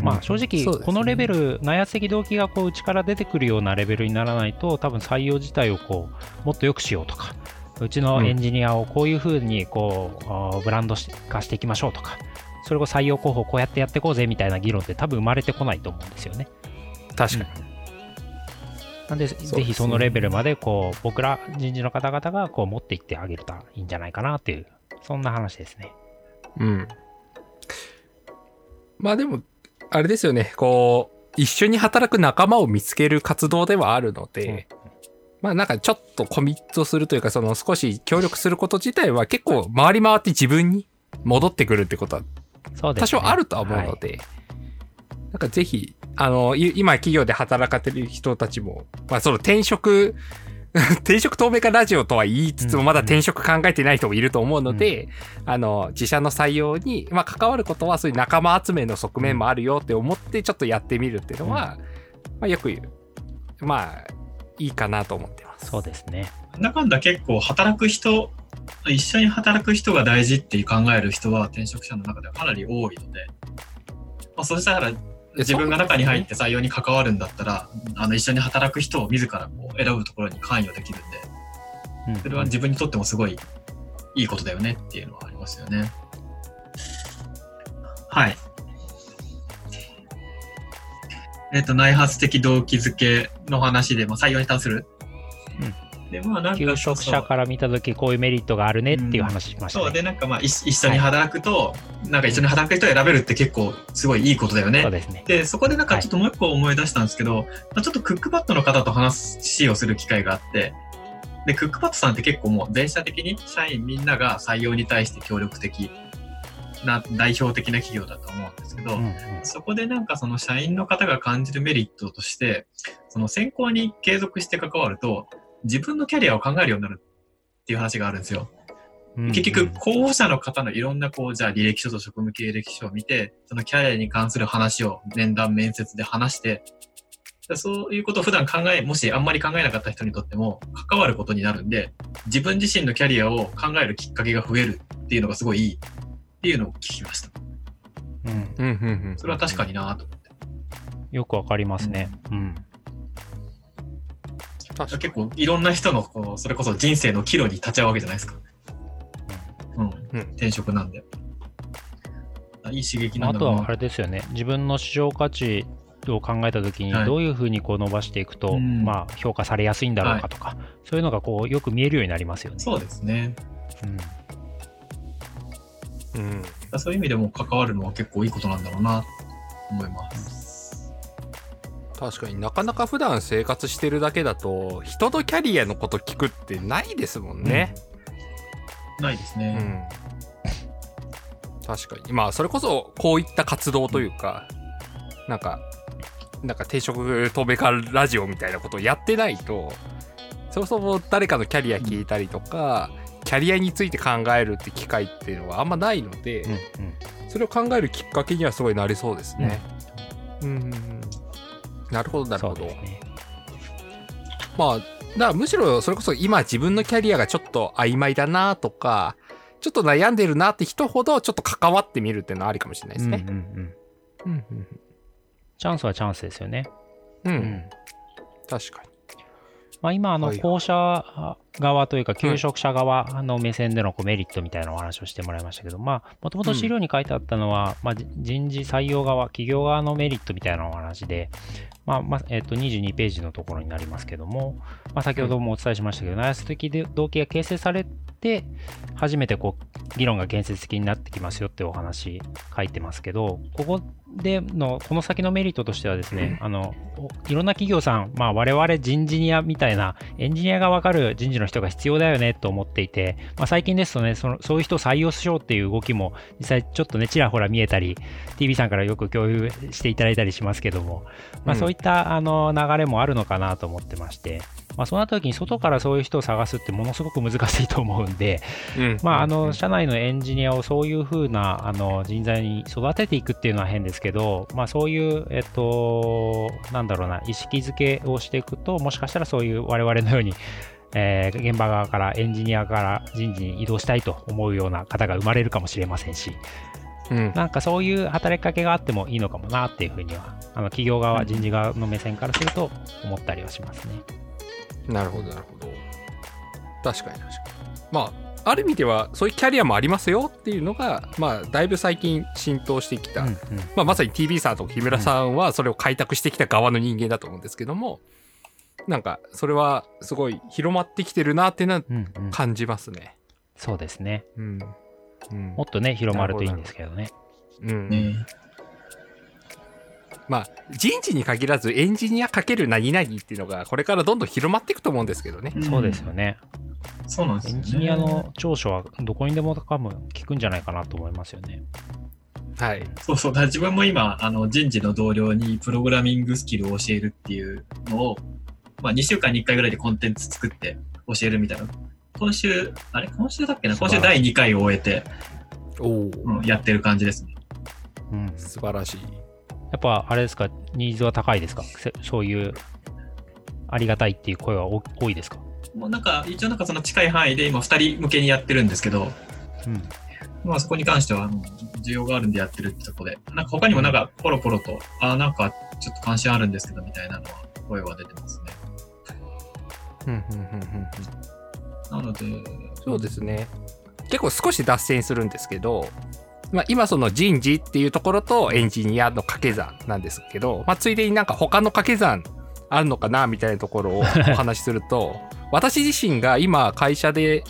S3: まあ、正直、このレベル、内圧的動機がこう内から出てくるようなレベルにならないと、多分採用自体をこうもっと良くしようとか、うちのエンジニアをこういうふうにこう、ブランド化していきましょうとか、それを採用候補こうやってやっていこうぜみたいな議論って多分生まれてこないと思うんですよね。
S1: 確かに。
S3: なんで、ぜひそのレベルまでこう僕ら人事の方々がこう持っていってあげるといいんじゃないかなっていう、そんな話ですね。
S1: うん。まあでも、あれですよね、こう、一緒に働く仲間を見つける活動ではあるので、まあなんかちょっとコミットするというか、その少し協力すること自体は結構回り回って自分に戻ってくるってことは多少あるとは思うので、なんかぜひ、あの、い今企業で働かれてる人たちも、まあその転職、転職透明化ラジオとは言いつつも、
S3: うん
S1: まだ転職考えてない人もいると思うので、あの、自社の採用に、まあ関わることはそういう仲間集めの側面もあるよって思ってちょっとやってみるっていうのは、まあよく言う。まあ、いいかなと思ってます。
S3: そうですね。
S2: なんだかんだ結構働く人、一緒に働く人が大事って考える人は転職者の中ではかなり多いので、まあ、そしたら自分が中に入って採用に関わるんだったら、あの一緒に働く人を自らこう選ぶところに関与できるんで、
S3: うん
S2: それは自分にとってもすごいいいことだよねっていうのはありますよね。はい。えっ、と、内発的動機づけの話で、まあ、採用に関する。で、まあ、なんか
S3: 求職者から見たとき、こういうメリットがあるねっていう話しましたね。
S2: そうでなんかまあ一一緒に働くと、なんか一緒に働く人を選べるって結構すごいいいことだよね。
S3: そうですね。
S2: でそこでなんかちょっともう一個思い出したんですけど、まあちょっとクックパッドの方と話をする機会があってでクックパッドさんって結構もう全社的に社員みんなが採用に対して協力的な代表的な企業だと思うんですけど、
S3: うんうん
S2: そこでなんかその社員の方が感じるメリットとして、その選考に継続して関わると、自分のキャリアを考えるようになるっていう話があるんですよ。
S3: うん
S2: 結局、候補者の方のいろんなこう、じゃあ履歴書と職務経歴書を見て、そのキャリアに関する話を面談面接で話して、そういうことを普段考え、もしあんまり考えなかった人にとっても関わることになるんで、自分自身のキャリアを考えるきっかけが増えるっていうのがすごいいいっていうのを聞きました。
S3: うん
S1: うんうんうん。
S2: それは確かになと思って。
S3: よくわかりますね。うん。
S1: 確か
S2: 結構いろんな人のこうそれこそ人生の岐路に立ち会うわけじゃないですか。うん。
S1: うん
S2: 転職なんで。あいい刺激なんだ。
S3: あとはあれですよね、自分の市場価値を考えたときに
S2: はい、
S3: どういうふうにこう伸ばしていくと、
S2: うん
S3: まあ、評価されやすいんだろうかとか、そういうのがこうよく見えるようになりますよね。
S2: そうですね。
S3: うん
S1: うん。
S2: そういう意味でも関わるのは結構いいことなんだろうなと思います。
S1: 確かになかなか普段生活してるだけだと人のキャリアのこと聞くってないですもんね。
S2: ないですね。
S1: うん。確かに。まあそれこそこういった活動というか、なんか、なんか定食透明化ラジオみたいなことをやってないと、そもそも誰かのキャリア聞いたりとか、キャリアについて考えるって機会っていうのはあんまないので、
S3: うんうん
S1: それを考えるきっかけにはすごいなりそうですね。うんうんうん。なるほどなるほど。
S3: ね。
S1: まあ、だからむしろそれこそ今自分のキャリアがちょっと曖昧だなとか、ちょっと悩んでるなって人ほどちょっと関わってみるっていうのはありかもしれないですね。
S3: チャンスはチャンスですよね。
S1: うん。うん
S3: うん
S1: 確かに。
S3: まあ、今、あの、
S1: はい
S3: 校舎側というか、求職者側の目線でのこうメリットみたいなお話をしてもらいましたけど、まあ、もともと資料に書いてあったのは、まあ、じ人事採用側、企業側のメリットみたいなお話で、まあ、まあ、えっ、と、22ページのところになりますけども、まあ、先ほどもお伝えしましたけど、内圧的で動機が形成されて、初めてこう、議論が建設的になってきますよってお話書いてますけど、ここでの、この先のメリットとしてはですね、あの、おいろんな企業さん、まあ我々人事ニアみたいな、エンジニアがわかる人事の人が必要だよねと思っていて、まあ最近ですとね、そのそういう人を採用しようっていう動きも、実際ちょっとね、ちらほら見えたり、TV さんからよく共有していただいたりしますけども、まあ
S1: うん。
S3: そういったあの流れもあるのかなと思ってまして、まあそうなった時に外からそういう人を探すってものすごく難しいと思うんで、
S1: うん。
S3: まあ、あの社内のエンジニアをそういうふうなあの人材に育てていくっていうのは変ですけど、まあ、そういう、えっと、なんだろうな、意識づけをしていくと、もしかしたらそういう我々のように、えー現場側からエンジニアから人事に移動したいと思うような方が生まれるかもしれませんし、
S1: うん
S3: なんかそういう働きかけがあってもいいのかもなっていうふうには、あの企業側、人事側の目線からすると思ったりはしますね。
S1: なるほどなるほど。確かに確かに。まあ、ある意味ではそういうキャリアもありますよっていうのが、まあ、だいぶ最近浸透してきた。
S3: うんうん
S1: まあ、まさに TV さんと木村さんはそれを開拓してきた側の人間だと思うんですけども、なんか、それはすごい広まってきてるなっていうのは
S3: うんうん
S1: 感じますね。
S3: そうですね。
S1: うん。うん
S3: もっとね、広まるといいんですけどね。
S1: うん
S2: ね
S1: まあ、人事に限らずエンジニアかける何々っていうのがこれからどんどん広まっていくと思うんですけどね。
S3: そうですよね。
S2: そうなんですよね。
S3: エンジニアの長所はどこにでも多分効くんじゃないかなと思いますよね。
S1: はい。
S2: そうそう。だから自分も今、あの、人事の同僚にプログラミングスキルを教えるっていうのを、まあ、2週間に1回ぐらいでコンテンツ作って教えるみたいな。今週、あれ？今週だっけな？今週第2回を終えて、
S1: おお、
S2: うん、やってる感じですね。
S3: うん。
S1: 素晴らしい。
S3: やっぱあれですか、ニーズは高いですか？せそういうありがたいっていう声は多多いですか？
S2: もうなんか、一応なんかその近い範囲で今2人向けにやってるんですけど、
S3: うん。
S2: まあそこに関しては、あの需要があるんでやってるってとこで、なんか他にもなんかポロポロと、ああ、なんかちょっと関心あるんですけどみたいなのは声は出てますね。なので、
S1: そうですね。結構少し脱線するんですけど、まあ、今その人事っていうところとエンジニアの掛け算なんですけど、まあ、ついでになんか他の掛け算あるのかなみたいなところを お話しすると私自身が今会社で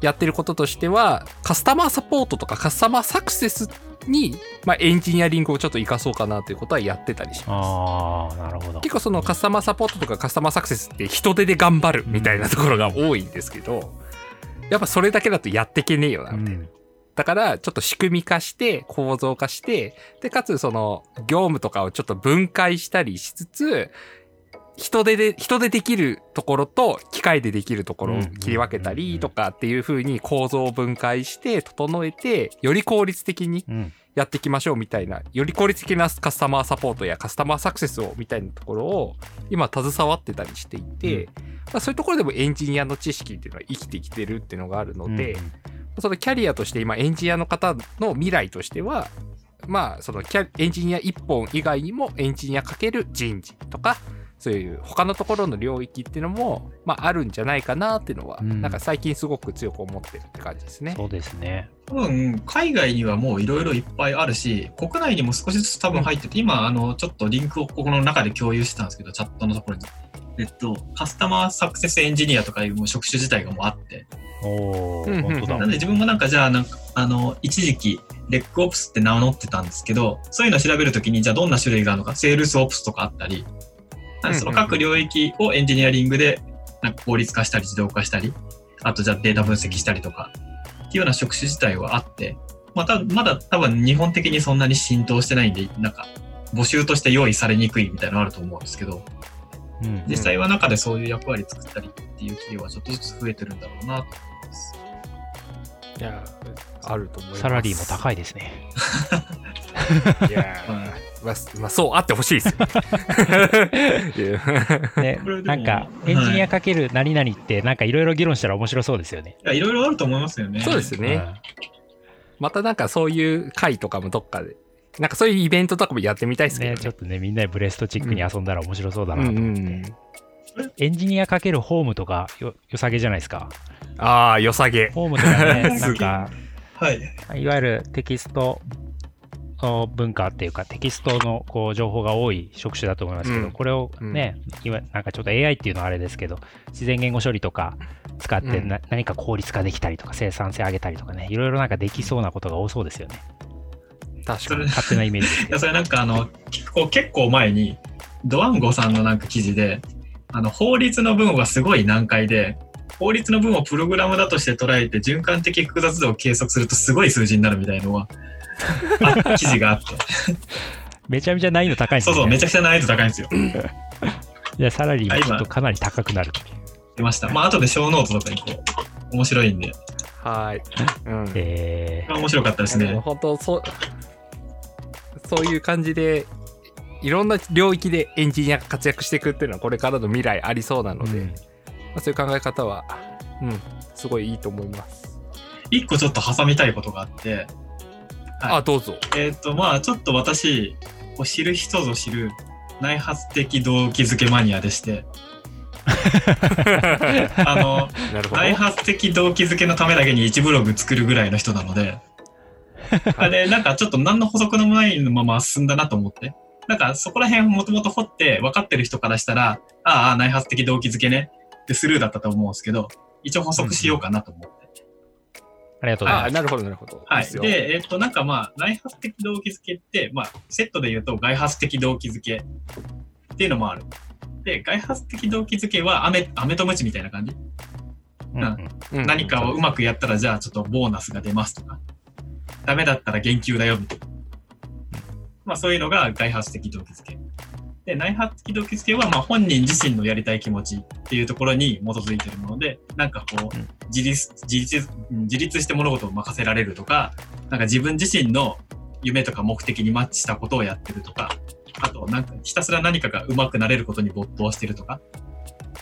S1: やってることとしてはカスタマーサポートとかカスタマーサクセスに、まあ、エンジニアリングをちょっと活かそうかなということはやってたりします。
S3: ああ、なるほど。
S1: 結構そのカスタマーサポートとかカスタマーサクセスって人手で頑張るみたいなところが多いんですけど、やっぱそれだけだとやってけねえよな
S3: う
S1: みたいな。
S3: ん。
S1: だから、ちょっと仕組み化して、構造化して、で、かつその、業務とかをちょっと分解したりしつつ、人でで、人でできるところと機械でできるところを切り分けたりとかっていう風に構造を分解して整えて、より効率的に
S3: うん。
S1: やっていきましょうみたいな、より効率的なカスタマーサポートやカスタマーサクセスをみたいなところを今携わってたりしていて、まあ、そういうところでもエンジニアの知識っていうのは生きてきてるっていうのがあるので、そのキャリアとして今エンジニアの方の未来としては、まあそのキャエンジニア一本以外にもエンジニアかける人事とか、そういう他のところの領域っていうのも、まああるんじゃないかなっていうのは、
S3: うん
S1: なんか最近すごく強く思ってるって感じですね。
S3: そうですね。
S2: 多分、海外にはもういろいろいっぱいあるし、国内にも少しずつ多分入ってて、今、あの、ちょっとリンクをここの中で共有してたんですけど、チャットのところに。えっと、カスタマーサクセスエンジニアとかいうもう職種自体がもうあって。
S3: お
S2: なん。で自分もなんかじゃあ、なんか、あの、一時期、レックオプスって名乗ってたんですけど、そういうのを調べるときに、じゃあどんな種類があるのか、セールスオプスとかあったり、その各領域をエンジニアリングでなんか効率化したり自動化したり、あとじゃあデータ分析したりとか、っていうような職種自体はあって、また、まだ多分日本的にそんなに浸透してないんで、なんか、募集として用意されにくいみたいなのあると思うんですけど、
S3: うん
S2: 実際は中でそういう役割作ったりっていう企業はちょっとずつ増えてるんだろうなと思います。
S1: いや、あると思います。
S3: サラリーも高いですね。
S1: いやーまあ、まあ、そうあってほしいですよ。
S3: なんか、エンジニアかける何々って、なんかいろいろ議論したら面白そうですよね。
S2: いや、いろいろあると思いますよね。
S1: そうですね。
S3: うん
S1: またなんかそういう会とかもどっかで、なんかそういうイベントとかもやってみたいですけど
S3: ね、
S1: ね。
S3: ちょっとね、みんなでブレストチックに遊んだら面白そうだ
S1: う
S3: なと思って。
S1: んうん。
S3: エンジニアかけるホームとかよ、良さげじゃないですか。
S1: ああ、良さげ。
S3: ホームとかね、なんか、
S2: はい。
S3: いわゆるテキストの文化っていうか、テキストのこう情報が多い職種だと思いますけど、
S1: うん
S3: これをね、いわなんかちょっと AI っていうのはあれですけど、自然言語処理とか使ってな、何か効率化できたりとか、生産性上げたりとかね、いろいろなんかできそうなことが多そうですよね。
S1: 確かに。
S3: 勝手なイメージです
S2: いや、それなんかあの、結構、結構前に、ドワンゴさんのなんか記事で、あの、法律の文がすごい難解で、法律の文をプログラムだとして捉えて、循環的複雑度を計測するとすごい数字になるみたいのは、あ 記事があって。
S3: めちゃめちゃ難易度高いんですよ、ね。
S2: そうそう、めちゃくちゃ難易度高いんですよ。
S3: いや、サラリーもとかなり高くなる。
S2: 出ました。まあ、後で小ノートとかにこう、面白いんで、
S1: はい。うん。
S3: え
S2: 面白かったですね。
S1: 本当そう、そういう感じで、いろんな領域でエンジニアが活躍していくっていうのはこれからの未来ありそうなので、
S3: うん
S1: まあ、そういう考え方は、うん、すごいいいと思います。
S2: 一個ちょっと挟みたいことがあって、はい
S1: あ、どうぞ。
S2: えっ、と、まあ、ちょっと私、こう知る人ぞ知る内発的動機づけマニアでして、あの。内発的動機づけのためだけに1ブログ作るぐらいの人なので、あれ、なんかちょっと何の補足のないまま進んだなと思って。なんかそこら辺もともと掘って分かってる人からしたら、ああ、内発的動機づけねってスルーだったと思うんですけど、一応補足しようかなと思って。
S3: ありがとうござい
S1: あ、
S3: ます。
S1: なるほど、なるほど。
S2: はいい。
S1: で
S2: えっと、なんかまあ、内発的動機づけって、まあ、セットで言うと外発的動機づけっていうのもある。で、外発的動機づけは飴、飴とムチみたいな感じ？
S3: うんうん
S1: うん
S2: 何かをうまくやったら、じゃあちょっとボーナスが出ますとか、ダメだったら減給だよみたいな。まあそういうのが外発的動機づけ。で、内発的動機づけは、まあ本人自身のやりたい気持ちっていうところに基づいてるもので、なんかこう
S3: うん、
S2: 自立、自立、うん自立して物事を任せられるとか、なんか自分自身の夢とか目的にマッチしたことをやってるとか、あとなんかひたすら何かが上手くなれることに没頭してるとか、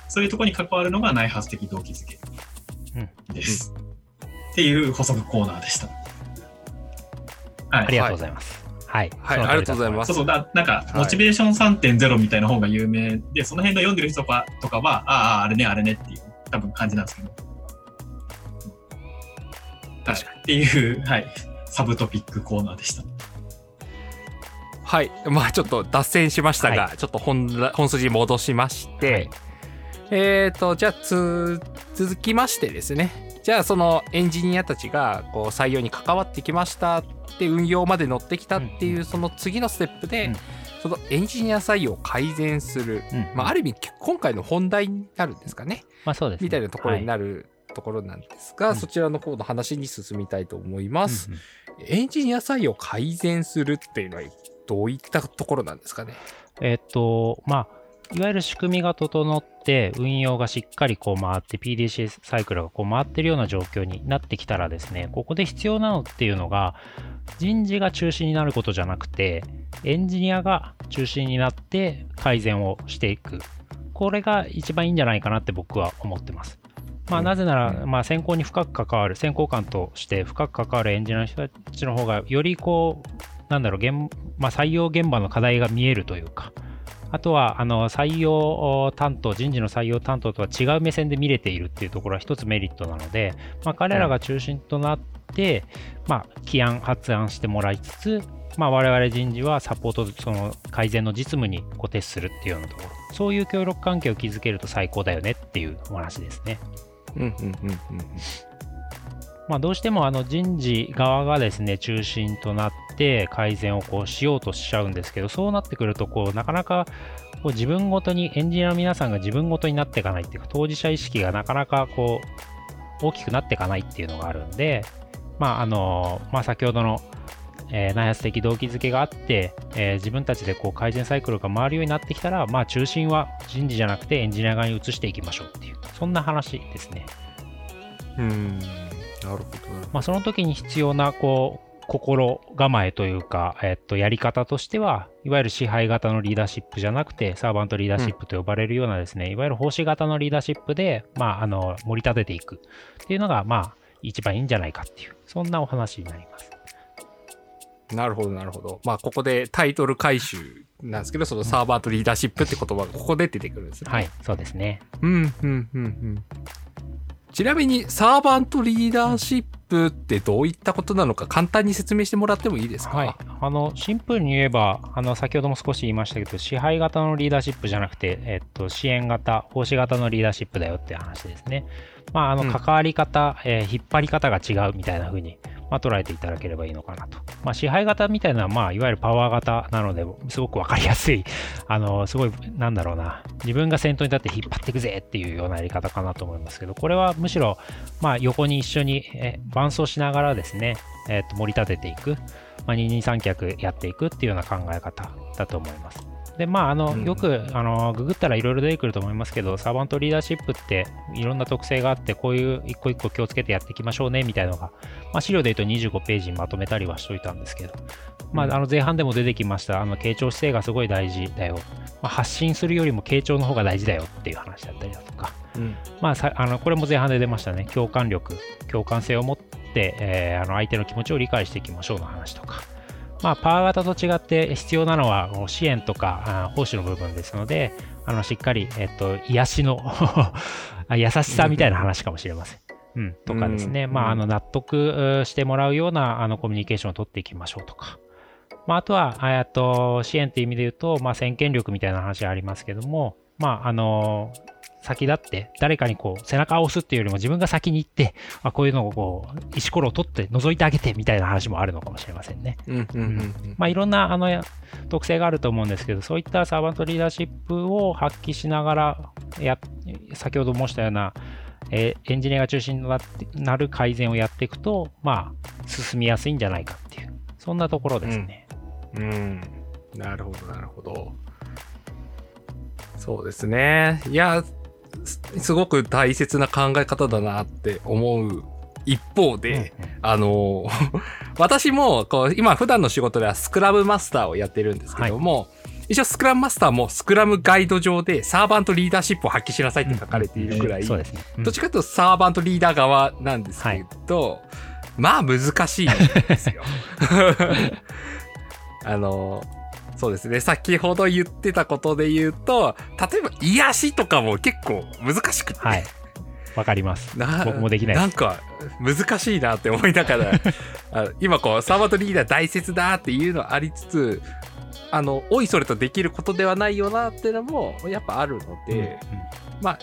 S2: そういうところに関わるのが内発的動機づけです。っていう補足コーナーでした。はい。
S3: ありがとうございます。はい。
S1: はいありがとうございます
S2: そうそうだ、なんか、
S1: い
S2: モチベーション3.0みたいな本が有名で、その辺の読んでる人とかとかは、ああ、あれね、あれねっていう、多分感じなんですけど。
S1: 確
S2: かに。っていう、はい、サブトピックコーナーでした。
S1: はい。まあちょっと脱線しましたが、
S3: は
S1: ちょっと本ら本筋に戻しまして、
S3: はい
S1: えっ、と、じゃあつ、続きましてですね。じゃあそのエンジニアたちがこう採用に関わってきましたって運用まで乗ってきたっていうその次のステップで、
S3: うん。
S1: そのエンジニア採用を改善する、
S3: うん。
S1: まあ、ある意味今回の本題になるんですかね。
S3: まあそうですね。
S1: みたいなところになるところなんですが、
S3: うん。
S1: そちらの方の話に進みたいと思います。
S3: うんうん。
S1: エンジニア採用を改善するっていうのはどういったところなんですかね？
S3: えっと、まあ、いわゆる仕組みが整って、運用がしっかりこう回って、PDCA サイクルがこう回ってるような状況になってきたらですね、ここで必要なのっていうのが、人事が中心になることじゃなくて、エンジニアが中心になって改善をしていく。これが一番いいんじゃないかなって僕は思ってます。まあ、
S1: うん
S3: なぜなら、
S1: うん
S3: まあ、選考に深く関わる、選考官として深く関わるエンジニアの人たちの方が、よりこう、なんだろう、現まあ、採用現場の課題が見えるというか、あとは、あの、採用担当、人事の採用担当とは違う目線で見れているっていうところは一つメリットなので、まあ、彼らが中心となって、まあ、起案、発案してもらいつつ、まあ、我々人事はサポート、その改善の実務にこう徹するっていうようなところ、そういう協力関係を築けると最高だよねっていうお話ですね。
S1: うんうんうんうん
S3: まあ、どうしてもあの人事側がですね中心となって改善をこうしようとしちゃうんですけどそうなってくるとこうなかなかこう自分ごとにエンジニアの皆さんが自分ごとになっていかないっていうか当事者意識がなかなかこう大きくなっていかないっていうのがあるんでまああのまあ先ほどのえー内発的動機づけがあって、えー自分たちでこう改善サイクルが回るようになってきたら、まあ、中心は人事じゃなくてエンジニア側に移していきましょうっていうそんな話ですね。
S1: うん。うん。なるほど。
S3: まあ、その時に必要なこう心構えというか、えっと、やり方としては、いわゆる支配型のリーダーシップじゃなくて、サーバントリーダーシップと呼ばれるようなですね、いわゆる奉仕型のリーダーシップで、まあ、あの盛り立てていくっていうのが、まあ、一番いいんじゃないかっていう、そんなお話になります。
S1: なるほど、なるほど。まあ、ここでタイトル回収なんですけど、そのサーバーとリーダーシップって言葉がここで出てくるんですね。
S3: はい、そうですね。
S1: うん、うん、うん、うん。ちなみに、サーバントリーダーシップってどういったことなのか簡単に説明してもらってもいいですか？
S3: はい。あの、シンプルに言えば、あの、先ほども少し言いましたけど、支配型のリーダーシップじゃなくて、えっと、支援型、奉仕型のリーダーシップだよって話ですね。まあ、あの、
S1: うん
S3: 関わり方、えー引っ張り方が違うみたいな風に、まあ、捉えていただければいいのかなと。まあ、支配型みたいな、まあ、いわゆるパワー型なので、すごくわかりやすい、あの、すごい、なんだろうな、自分が先頭に立って引っ張っていくぜっていうようなやり方かなと思いますけど、これはむしろ、まあ、横に一緒に、え伴走しながらですね、えーと盛り立てていく、まあ、二人三脚やっていくっていうような考え方だと思います。で、まあ、あの、
S1: うん
S3: よく、あの、ググったらいろいろ出てくると思いますけど、サーバントリーダーシップっていろんな特性があって、こういう一個一個気をつけてやっていきましょうね、みたいなのが、まあ、資料で言うと25ページにまとめたりはしといたんですけど、まあ、あの、前半でも出てきました、あの、傾聴姿勢がすごい大事だよ。まあ、発信するよりも傾聴の方が大事だよっていう話だったりだとか、
S1: うん。
S3: まあ、さあのこれも前半で出ましたね。共感力、共感性を持って、えーあの相手の気持ちを理解していきましょうの話とか。まあ、パワー型と違って必要なのは支援とかあ奉仕の部分ですので、あのしっかり、えっと、癒しの あ優しさみたいな話かもしれません。うん、とかですね、
S1: うん
S3: まあ、あの納得うしてもらうようなあのコミュニケーションを取っていきましょうとか。まあ、あとは、えっと、支援っていう意味で言うと、まあ、先見力みたいな話ありますけども、まあ、あの先立って誰かにこう背中を押すっていうよりも自分が先に行ってあこういうのをこう石ころを取って覗いてあげてみたいな話もあるのかもしれませんね。
S1: うん、うん、うん。
S3: まあ、いろんなあのや特性があると思うんですけどそういったサーバントリーダーシップを発揮しながらや先ほど申したような、えーエンジニアが中心になってなる改善をやっていくとまあ進みやすいんじゃないかっていうそんなところですね。
S1: うん。なるほど、なるほど。そうですね。いや、すすごく大切な考え方だなって思う一方で、
S3: うんうん
S1: あの、私も、こう、今普段の仕事ではスクラムマスターをやってるんですけども、一応スクラムマスターもスクラムガイド上でサーバントリーダーシップを発揮しなさいって書かれているくらい、
S3: そうですね。うん
S1: どっちかというとサーバントリーダー側なんですけど、まあ難しいんですよ。あの、そうですね。先ほど言ってたことで言うと、例えば癒しとかも結構難しくて、
S3: はい。わかります。
S1: な
S3: 僕もできない。
S1: なんか難しいなって思いながら あ今こうサーバントリーダー大切だっていうのはありつつあのおいそれとできることではないよなっていうのもやっぱあるので、
S3: うんうん
S1: まあ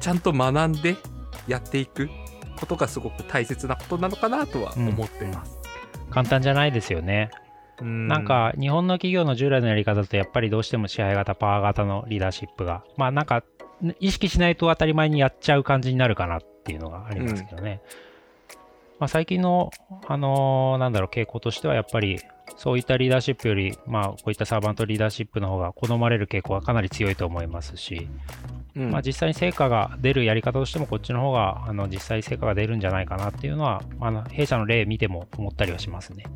S1: ちゃんと学んでやっていくことがすごく大切なことなのかなとは思ってます。
S3: 簡単じゃないですよね。
S1: な
S3: なんか日本の企業の従来のやり方だとやっぱりどうしても支配型パワー型のリーダーシップがまあなんか意識しないと当たり前にやっちゃう感じになるかなっていうのがありますけどね。まあ、最近の、あのーなんだろう、傾向としてはやっぱり、そういったリーダーシップより、まあ、こういったサーバントリーダーシップの方が好まれる傾向がかなり強いと思いますし、
S1: うん
S3: まあ、実際に成果が出るやり方としても、こっちの方が、あの、実際成果が出るんじゃないかなっていうのは、まああの、弊社の例見ても思ったりはしますね。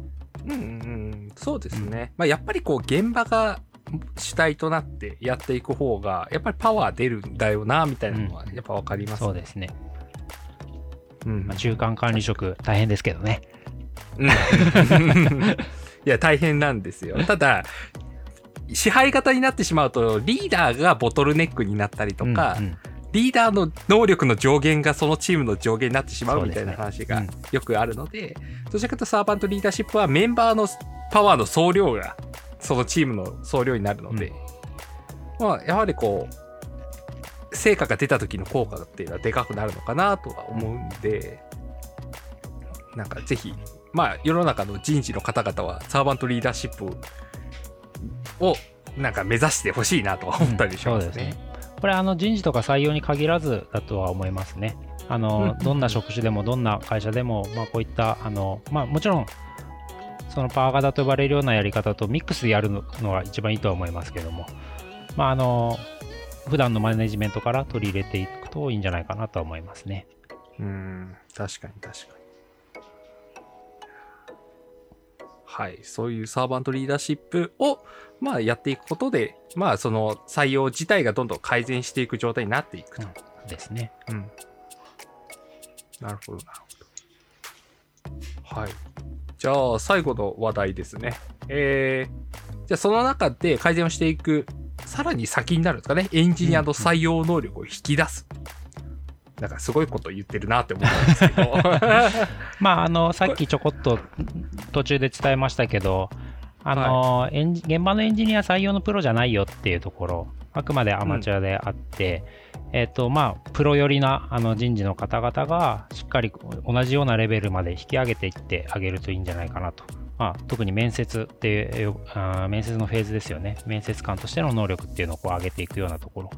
S1: うんうんうん、そうですね。まあ、やっぱりこう、現場が主体となってやっていく方が、やっぱりパワー出るんだよな、みたいなのは、やっぱわかります、
S3: そうですね。
S1: うん
S3: まあ、中間管理職、大変ですけどね。
S1: うんいや、大変なんですよ。ただ、支配型になってしまうと、リーダーがボトルネックになったりとか、
S3: うんうん。
S1: リーダーの能力の上限がそのチームの上限になってしまうみたいな話が
S3: うん。
S1: よくあるので、どちらかというとサーバントリーダーシップはメンバーのパワーの総量がそのチームの総量になるので、まあやはりこう成果が出た時の効果っていうのはでかくなるのかなとは思うんで、なんかぜひまあ世の中の人事の方々はサーバントリーダーシップをなんか目指してほしいなとは思ったりしますね。
S3: うんすねこれあの人事とか採用に限らずだとは思いますね。あの
S1: うん
S3: どんな職種でもどんな会社でも、まあ、こういったあの、まあ、もちろんそのパワー型と呼ばれるようなやり方とミックスでやるのが一番いいとは思いますけども、まあ、あの普段のマネジメントから取り入れていくといいんじゃないかなとは思いますね。
S1: うん、確かに確かに。はい、そういうサーバントリーダーシップを、まあ、やっていくことで、まあ、その採用自体がどんどん改善していく状態になっていくと。
S3: ですね。
S1: うん。なるほど、なるほど。はい。じゃあ、最後の話題ですね。えー、じゃあ、その中で改善をしていく、さらに先になるんですかね。エンジニアの採用能力を引き出す。なんかすごいこと言ってるなって思ったんですけど。
S3: まあ、あの、さっきちょこっと途中で伝えましたけど、あの、エンジ現場のエンジニア採用のプロじゃないよっていうところ、あくまでアマチュアであって、えっ、と、まあ、プロ寄りなあの人事の方々が、しっかり同じようなレベルまで引き上げていってあげるといいんじゃないかなと。まあ、特に面接っていうあ面接のフェーズですよね。面接官としての能力っていうのをこう上げていくようなところ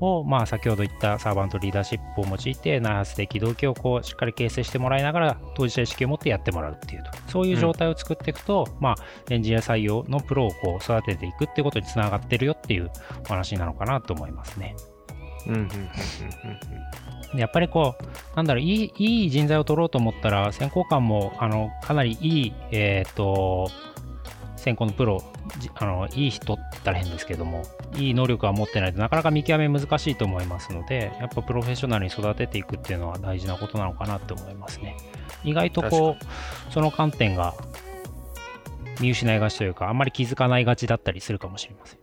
S3: を、まあ、先ほど言ったサーバントリーダーシップを用いて、内発的動機をこうしっかり形成してもらいながら、当事者意識を持ってやってもらうっていうと、そういう状態を作っていくと、まあ、エンジニア採用のプロをこう育てていくっていうことにつながってるよっていうお話なのかなと思いますね。
S1: うんうんうんうん
S3: でやっぱりこう、なんだろう、いいいい人材を取ろうと思ったら、選考官もあのかなりいい、えっ、と、選考のプロ、じあのいい人って言ったら変ですけども、いい能力は持ってないとなかなか見極め難しいと思いますので、やっぱプロフェッショナルに育てていくっていうのは大事なことなのかなって思いますね。意外とこう、その観点が見失いがちというか、あんまり気づかないがちだったりするかもしれません。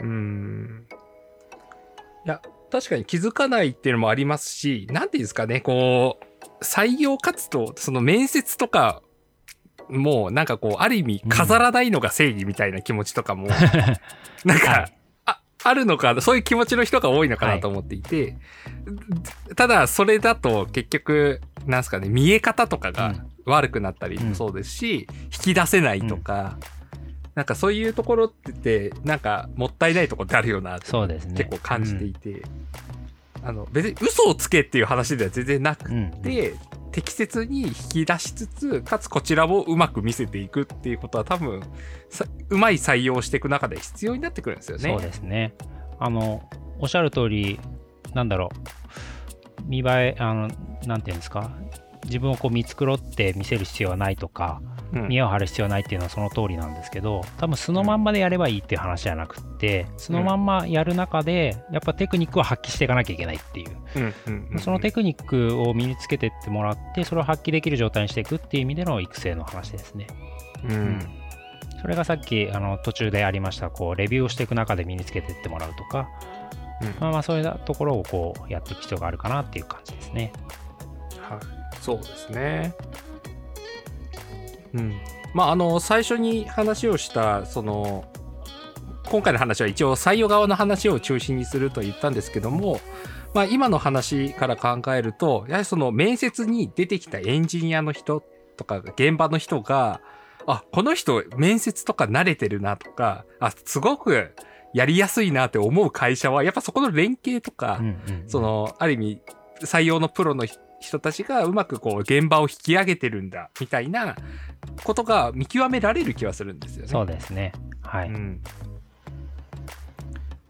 S1: うん。うん。いや、確かに気づかないっていうのもありますし、なんていうんですかね、こう、採用活動、その面接とか、もうなんかこう、ある意味飾らないのが正義みたいな気持ちとかも、なんか、
S3: はい。
S1: あ、あるのか、そういう気持ちの人が多いのかなと思っていて、ただそれだと結局、なんですかね、見え方とかが
S3: うん。
S1: 悪くなったりもそうですし、引き出せないとか、なんかそういうところって、なんかもったいないところってあるよなって
S3: そうですね。
S1: 結構感じていて、あの別に嘘をつけっていう話では全然なく
S3: うん、うん
S1: て、適切に引き出しつつかつこちらもうまく見せていくっていうことは多分さうまい採用をしていく中で必要になってくるんですよね。
S3: そうですね。あの、おっしゃる通り、なんだろう、見栄え、あの、なんていうんですか、自分をこう見繕って見せる必要はないとか、
S1: うん
S3: 見栄を張る必要はないっていうのはその通りなんですけど、多分素のまんまでやればいいっていう話じゃなくって、素のまんまやる中で、やっぱテクニックは発揮していかなきゃいけないっていう。
S1: うんうんうん
S3: そのテクニックを身につけてってもらって、それを発揮できる状態にしていくっていう意味での育成の話ですね。
S1: うん
S3: それがさっきあの途中でありましたこうレビューをしていく中で身につけていってもらうとか、
S1: うん
S3: まあ、まあそういうところをこうやっていく必要があるかなっていう感じですね。
S1: はい、そうですね。うん。まあ、あの、最初に話をした、その、今回の話は一応採用側の話を中心にすると言ったんですけども、まあ、今の話から考えると、やはりその面接に出てきたエンジニアの人とか、現場の人が、あ、この人面接とか慣れてるなとか、あ、すごくやりやすいなって思う会社は、やっぱそこの連携とか、
S3: うんうんうん
S1: その、ある意味、採用のプロの人たちがうまくこう現場を引き上げてるんだみたいなことが見極められる気はするんですよね。
S3: そうですね。はい。
S1: うん、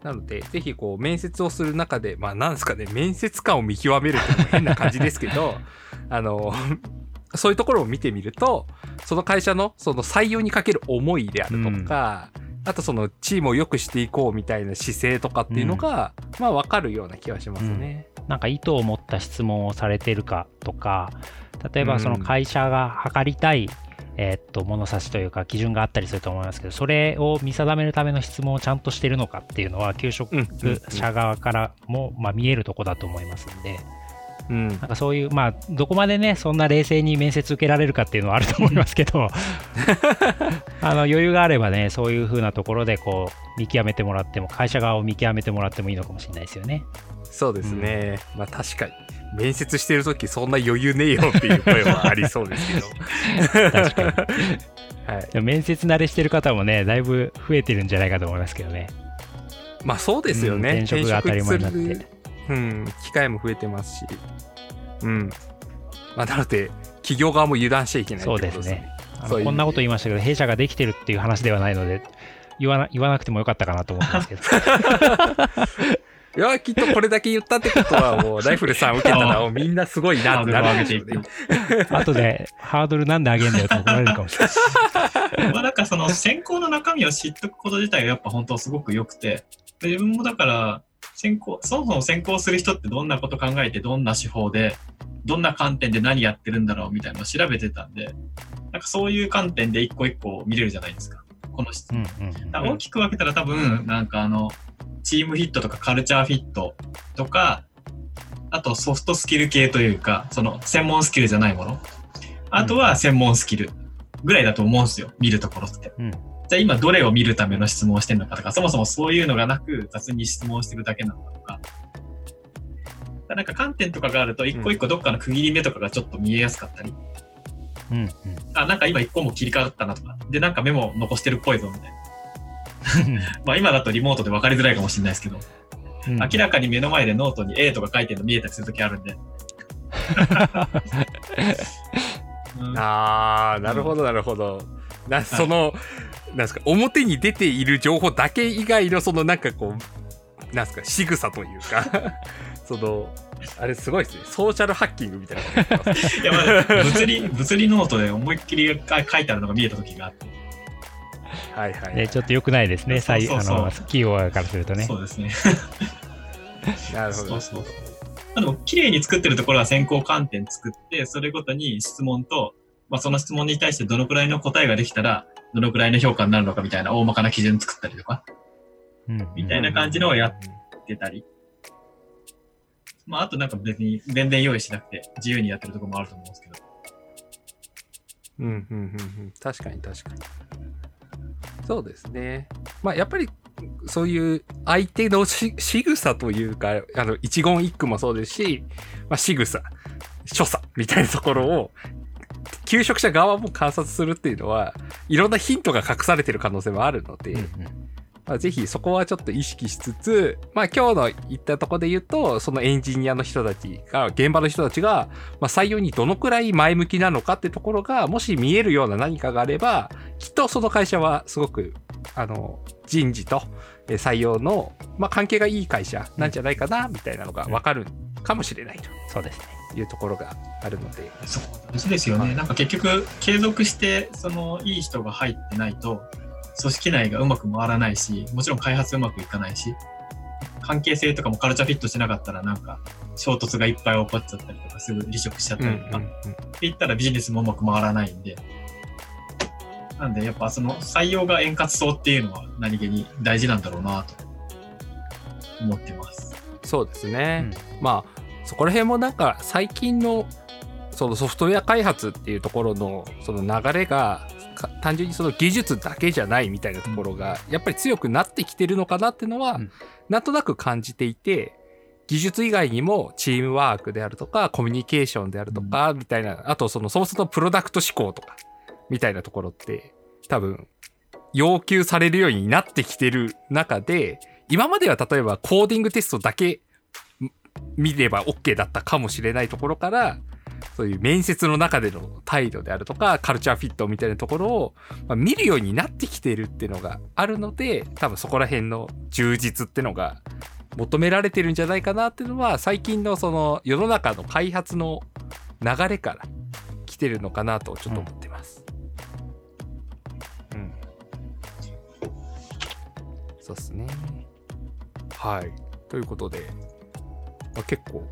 S1: なので、ぜひこう面接をする中で、まあなんですかね、面接官を見極めるって変な感じですけど、あの、そういうところを見てみると、その会社のその採用にかける思いであるとか、あとそのチームを良くしていこうみたいな姿勢とかっていうのが、まあわかるような気はしますね。
S3: なんか意図を持った質問をされてるかとか、例えばその会社が測りたい、えーっと物差しというか基準があったりすると思いますけど、それを見定めるための質問をちゃんとしてるのかっていうのは、給食者側からも、まあ、見えるとこだと思いますんで、
S1: うん。
S3: なんかそういう、まあ、どこまでね、そんな冷静に面接受けられるかっていうのはあると思いますけど、あの余裕があればね、そういう風なところでこう見極めてもらっても、会社側を見極めてもらってもいいのかもしれないですよね。
S1: そうですね。まあ確かに。面接してるときそんな余裕ねえよっていう声はありそうですけど。
S3: 確かに。
S1: はい。
S3: 面接慣れしてる方もね、だいぶ増えてるんじゃないかと思いますけどね。
S1: まあそうですよね。
S3: うん転職が当たり前になって
S1: うん、機会も増えてますし。うん。まあなので、企業側も油断しちゃいけない
S3: そうですね。こんなこと言いましたけど、弊社ができてるっていう話ではないので、言わな言わなくてもよかったかなと思ってますけど。
S1: いや、きっとこれだけ言ったってことは、もう、ライフルさん受けたら、もうみんなすごいなってなるんでしょうね。
S3: 後でハードルなんで上げんだよって怒られるかもしれない。
S2: まあなんかその選考の中身を知っとくこと自体がやっぱ本当すごく良くて、で自分もだから、選考、そもそも選考する人ってどんなこと考えて、どんな手法で、どんな観点で何やってるんだろうみたいなのを調べてたんで、なんかそういう観点で一個一個見れるじゃないですか。この質
S3: うん
S2: 問。
S3: うんうん
S2: 大きく分けたら多分、なんかあの、チームフィットとかカルチャーフィットとか、あとソフトスキル系というか、その専門スキルじゃないもの。あとは専門スキルぐらいだと思うんですよ。見るところって。
S3: うん
S2: じゃあ今どれを見るための質問をしてるのかとか、そもそもそういうのがなく雑に質問してるだけなのかとか。だからなんか観点とかがあると、一個一個どっかの区切り目とかがちょっと見えやすかったり、
S3: うんうん
S2: あ、なんか今一個も切り替わったなとか、で、なんかメモ残してるっぽいぞみたいな。まあ今だとリモートで分かりづらいかもしれないですけど、
S3: うん
S2: 明らかに目の前でノートに A とか書いてるの見えたりするときあるんで。う ん
S1: あー、なるほど、なるほど。な、その、なんですか、表に出ている情報だけ以外の、そのなんかこう、なんですか、仕草というか、その、あれすごいですね。ソーシャルハッキングみたいな。
S2: いや、まあ、物理、物理ノートで思いっきり書いてあるのが見えたときがあって。
S1: はいはい、はい
S3: ね、ちょっと良くないですね、
S2: そう
S3: 採
S2: そうそう
S3: あの企業側からするとね
S2: そ。うですね。
S1: なるほど。
S2: そうそう。あでも、綺麗に作ってるところは選考観点作って、それごとに質問と、まあ、その質問に対してどのくらいの答えができたら、どのくらいの評価になるのかみたいな大まかな基準作ったりとか
S3: うん
S2: みたいな感じのをやってたり。まあ、あとなんか別に全然用意しなくて自由にやってるところもあると思うんですけど。
S1: うんうんうんうん確かに確かにそうですね。まあやっぱりそういう相手のし仕草というかあの一言一句もそうですし、まあ、仕草所作みたいなところを求職者側も観察するっていうのはいろんなヒントが隠されてる可能性もあるので、
S3: うんうん
S1: まあ、ぜひそこはちょっと意識しつつ、まあ今日の言ったところで言うと、そのエンジニアの人たちが、現場の人たちが、まあ採用にどのくらい前向きなのかってところが、もし見えるような何かがあれば、きっとその会社はすごく、あの、人事とえー採用の、まあ関係がいい会社なんじゃないかな、みたいなのがわかるかもしれない
S3: そうですね。
S1: というところがあるので。
S2: そう、ですよね。なんか結局、継続して、その、いい人が入ってないと、組織内がうまく回らないし、もちろん開発うまくいかないし、関係性とかもカルチャーフィットしてなかったら、なんか、衝突がいっぱい起こっちゃったりとか、すぐ離職しちゃったりとか、って言ったらビジネスもうまく回らないんで、なんで、やっぱその採用が円滑そうっていうのは何気に大事なんだろうなと思ってます。
S1: そうですね。まあそこら辺もなんか最近のそのソフトウェア開発っていうところのその流れがか単純にその技術だけじゃないみたいなところがやっぱり強くなってきてるのかなっていうのは
S3: うん。
S1: なんとなく感じていて技術以外にもチームワークであるとかコミュニケーションであるとかみたいなあとそのそもそもプロダクト思考とかみたいなところって多分要求されるようになってきてる中で今までは例えばコーディングテストだけ見れば OK だったかもしれないところから、そういう面接の中での態度であるとか、カルチャーフィットみたいなところを、まあ、見るようになってきてるっていうのがあるので、多分そこら辺の充実ってのが求められてるんじゃないかなっていうのは、最近のその世の中の開発の流れから来てるのかなとちょっと思ってます。うん。そうっすね。はい。ということで、まあ、結構、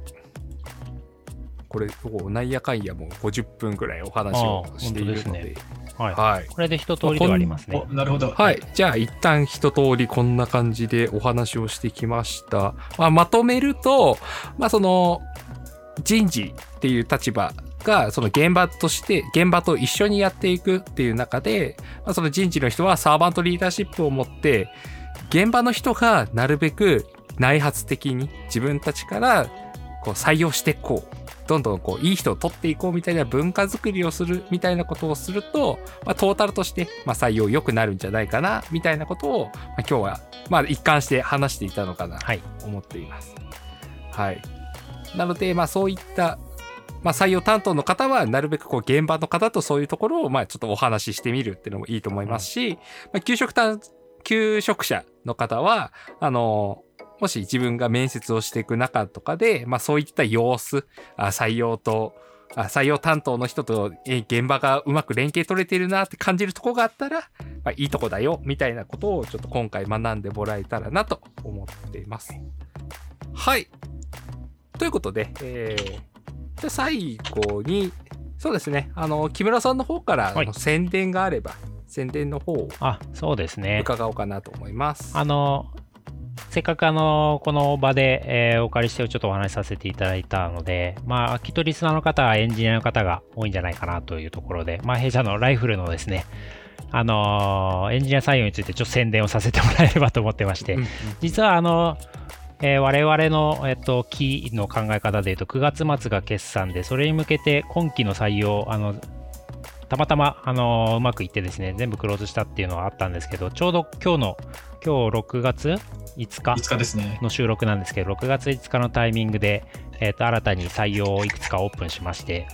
S1: これ、こうなんやかんやもう50分ぐらいお話をしているので、
S3: あー本当ではい。
S1: はい。
S3: これで一通りではありますね
S2: お。なるほど。
S1: はい。じゃあ、一旦一通りこんな感じでお話をしてきました。まあ、まとめると、まあ、その、人事っていう立場が、その現場として、現場と一緒にやっていくっていう中で、まあ、その人事の人はサーバントリーダーシップを持って、現場の人がなるべく内発的に自分たちからこう採用していこう。どんどんこういい人を取っていこうみたいな文化づくりをするみたいなことをすると、まあ、トータルとして、まあ、採用良くなるんじゃないかなみたいなことを、まあ、今日は、まあ、一貫して話していたのかなと
S3: はい。
S1: 思っています。はい。なので、まあそういった、まあ採用担当の方は、なるべくこう現場の方とそういうところを、まあちょっとお話ししてみるっていうのもいいと思いますし、まあ給食担、求職者の方は、あの、もし自分が面接をしていく中とかで、まあそういった様子、あ採用と、あ採用担当の人とえ現場がうまく連携取れてるなって感じるとこがあったら、まあ、いいとこだよみたいなことをちょっと今回学んでもらえたらなと思っています。はい。ということで、えー、じゃあ最後に、そうですね、あの、木村さんの方から、の宣伝があれば、宣伝の方を
S3: あ、そうですね。
S1: 伺おうかなと思います。
S3: あの、せっかくあの、この場で、えーお借りしてちょっとお話しさせていただいたので、まあ、きっとリスナーの方はエンジニアの方が多いんじゃないかなというところで、まあ、弊社のライフルのですね、あのーエンジニア採用についてちょっと宣伝をさせてもらえればと思ってまして
S1: うん、うん
S3: 実はあの、えー我々の、えっと、キーの考え方でいうと、9月末が決算で、それに向けて今期の採用、あの、たまたま、あのうまくいってですね、全部クローズしたっていうのはあったんですけど、ちょうど今日の、今日6月5日
S2: 5日ですね。
S3: の収録なんですけど、6月5日のタイミングで、えっと新たに採用をいくつかオープンしまして、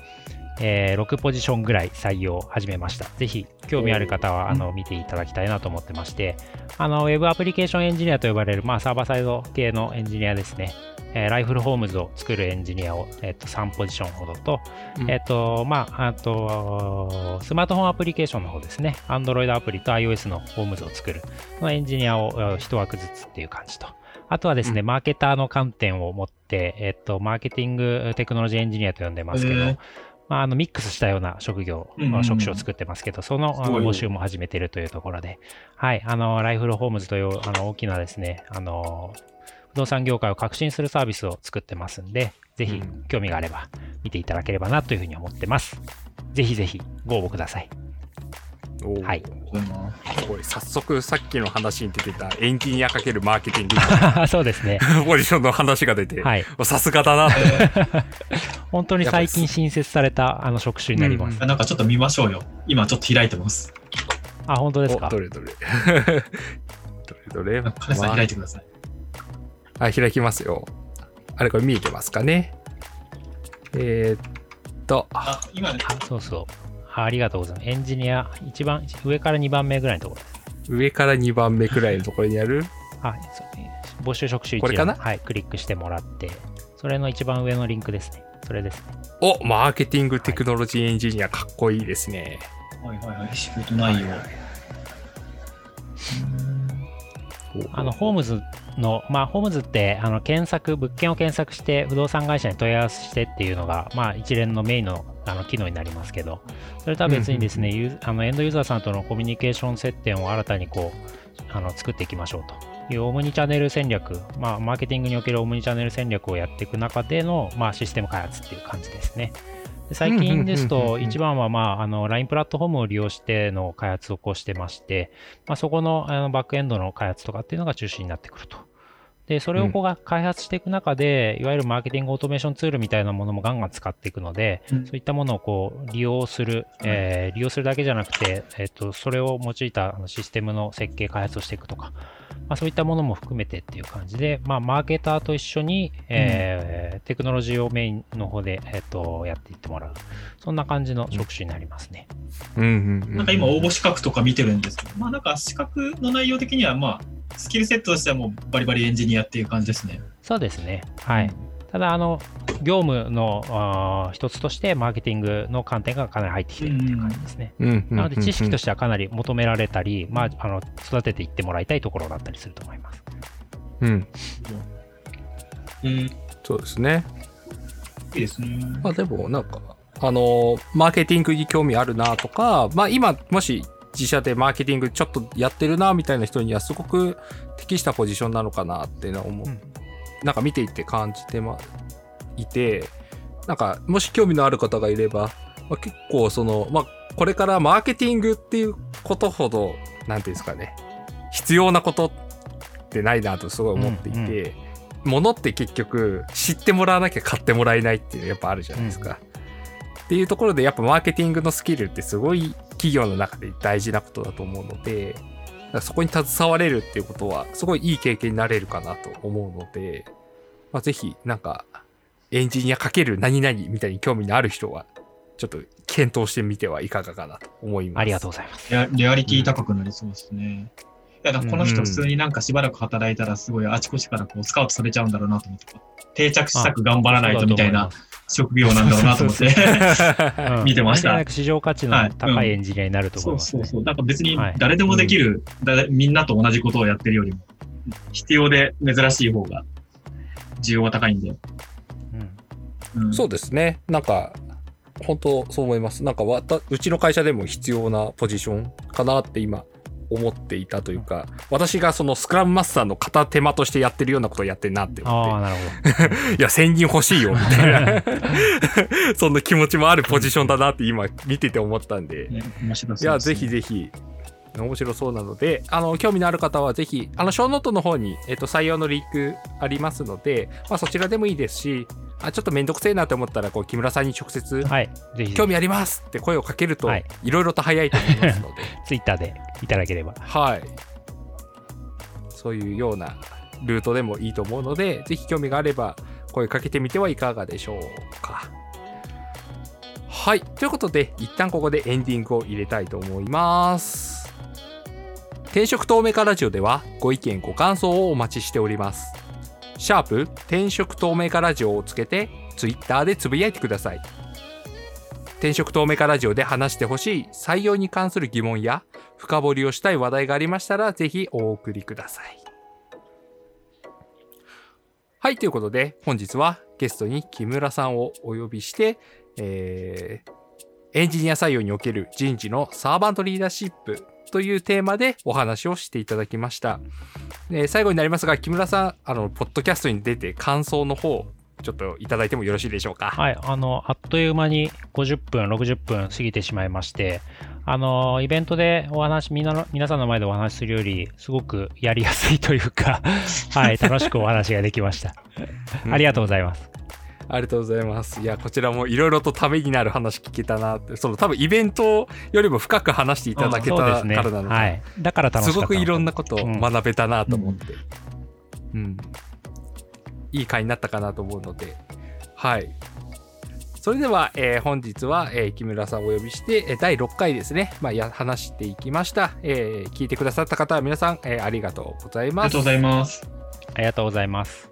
S3: えー6ポジションぐらい採用を始めました。ぜひ、興味ある方はあの見ていただきたいなと思ってまして、あのウェブアプリケーションエンジニアと呼ばれる、まあ、サーバーサイド系のエンジニアですね。えーライフルホームズを作るエンジニアを、えっと3ポジションほどと、
S1: うん。
S3: えっと、まあ、あと、スマートフォンアプリケーションの方ですね。Android アプリと iOS のホームズを作る、そのエンジニアをえー一枠ずつっていう感じと。あとはですね、
S1: うん。
S3: マーケターの観点を持って、えっと、マーケティングテクノロジーエンジニアと呼んでますけど、
S2: へー。
S3: まあ、あのミックスしたような職業、まあ職種を作ってますけど、その募集も始めているというところで、はい、あの、ライフルホームズというあの大きなですね、あの、不動産業界を革新するサービスを作ってますんで、ぜひ
S1: うん
S3: 興味があれば見ていただければなというふうに思ってます。ぜひぜひご応募ください。はい
S2: そうだな
S1: すごい早速さっきの話に出てたエンジニア×マーケティング
S3: そうですね。
S1: ポジションの話が出て、
S3: はい。
S1: さすがだなと。
S3: 本当に最近新設されたあの職種になります。
S1: うん
S2: あなんかちょっと見ましょうよ。今ちょっと開いてます。
S3: あ、本当ですか？
S1: おどれどれ。どれどれ。
S2: 金さん開いてください。
S1: あ、開きますよ。あれこれ見えてますかね？えー、っと、
S2: あ、今ね、
S3: あ、そうそう。あありがとうございます。エンジニア、一番、上から2番目ぐらいのところです。
S1: 上から2番目くらいのところにある？
S3: あ、そう募集職種一
S1: これかな？
S3: 覧はい、クリックしてもらって、それの一番上のリンクですね。それですね。
S1: お、マーケティングテクノロジーエンジニアかっこいいですね。
S2: はいはいはい、仕事内容。
S3: あの、ホームズの、まあ、ホームズって、あの、検索、物件を検索して、不動産会社に問い合わせしてっていうのが、まあ、一連のメインのあの機能になりますけど、それとは別にですね、ユーあのエンドユーザーさんとのコミュニケーション接点を新たにこう、あの作っていきましょうと。いうオムニチャンネル戦略、まあ、マーケティングにおけるオムニチャンネル戦略をやっていく中での、まあ、システム開発っていう感じですね。で最近ですと、一番は、まあ、あの LINE プラットフォームを利用しての開発をこうしてまして、まあ、そこのあのバックエンドの開発とかっていうのが中心になってくると。で、それをこうが開発していく中で、いわゆるマーケティングオートメーションツールみたいなものもガンガン使っていくので、
S2: うん。
S3: そういったものをこう利用する、えー利用するだけじゃなくて、えっとそれを用いたシステムの設計、開発をしていくとか、まあ、そういったものも含めてっていう感じで、まあ、マーケターと一緒に、えーテクノロジーをメインの方で、えっとやっていってもらうそんな感じの職種になりますね。
S1: うんうんうん
S2: なんか今応募資格とか見てるんですけど、まあなんか資格の内容的にはまあスキルセットとしてはもうバリバリエンジニアっていう感じですね。
S3: そうですね。はい。ただ、あの、業務の一つとして、マーケティングの観点がかなり入ってきているという感じですね。なので、知識としてはかなり求められたり、まあ、あの育てていってもらいたいところだったりすると思います。
S1: うん
S2: うん、い
S1: そうですね
S2: いですね。
S1: まあでもなんか、あのーマーケティングに興味あるなとか、まあ今、もし自社でマーケティングちょっとやってるなみたいな人にはすごく適したポジションなのかなっていうのは思う、
S3: うん
S1: なんか見ていて感じてまいて、なんかもし興味のある方がいれば、まあ、結構その、まあこれからマーケティングっていうことほど、なんていうんですかね、必要なことってないなとすごい思っていて、物って結局知ってもらわなきゃ買ってもらえないっていうのやっぱあるじゃないですか。っていうところでやっぱマーケティングのスキルってすごい企業の中で大事なことだと思うので、そこに携われるっていうことはすごいいい経験になれるかなと思うので、まあ、ぜひなんかエンジニアかける何々みたいに興味のある人はちょっと検討してみてはいかがかなと思います。
S3: ありがとうございます。
S2: レアリティ高くなりそうですね。いや、だからこの人普通になんかしばらく働いたらすごいあちこちからこうスカウトされちゃうんだろうなと思って、定着したく頑張らないとみたいな職業なんだろうなと思って。
S3: うん
S2: 見てました
S3: 間違いなく市場価値の高いエンジニアになると思います、ね
S2: そうそうそう。なんか別に
S3: はい
S2: 誰でもできる、だみんなと同じことをやってるよりも、必要で珍しい方が需要が高いんで。
S3: うん
S2: うん、
S1: そうですね。なんか、本当そう思います。なんかわた、うちの会社でも必要なポジションかなって今思っていたというか、私がそのスクラムマスターの片手間としてやってるようなことをやってるなって思って、いや、1000人欲しいよ、みたいな、そんな気持ちもあるポジションだなって今見てて思ったんで、
S2: ね、面白
S1: いや、ぜひぜひ、面白そうなので、あの、興味のある方はぜひ、あの、ショーノートの方に、えっと、採用のリンクありますので、まあ、そちらでもいいですし、あ、ちょっとめんどくせえなと思ったら、こう、木村さんに直接
S3: ど。、はい。ぜひ、
S1: 興味ありますって声をかけると、
S3: はい
S1: いろいろと早いと思いますので、
S3: ツイッターでいただければ。
S1: はい。そういうようなルートでもいいと思うので、ぜひ興味があれば声かけてみてはいかがでしょうか。はい。ということで、一旦ここでエンディングを入れたいと思います。転職透明化ラジオではご意見ご感想をお待ちしております。シャープ転職透明化ラジオをつけて Twitter でつぶやいてください。転職透明化ラジオで話してほしい採用に関する疑問や深掘りをしたい話題がありましたらぜひお送りください。はい、ということで本日はゲストに木村さんをお呼びして、えーエンジニア採用における人事のサーバントリーダーシップというテーマでお話をしていただきました。で最後になりますが、木村さん、あの、ポッドキャストに出て感想の方、ちょっといただいてもよろしいでしょうか？
S3: はい。あの、あっという間に50分、60分過ぎてしまいまして、あの、イベントでお話、みんなの、皆さんの前でお話しするより、すごくやりやすいというか、はい、楽しくお話ができました。ありがとうございます。
S1: ありがとうございます。いや、こちらもいろいろとためになる話聞けたなって、その多分イベントよりも深く話していただけたから
S3: そうですね。
S1: なのか、
S3: はい。だから楽しかった
S1: すごくいろんなことを
S3: うん
S1: 学べたなと思って、うん、いい回になったかなと思うので、はい。それでは、えー本日は、えー木村さんをお呼びして、えー第6回ですね、まあ、や話していきました、えー聞いてくださった方は皆さん、えーありがとうございます
S2: ありがとうご。ざいます。
S3: ありがとうございます。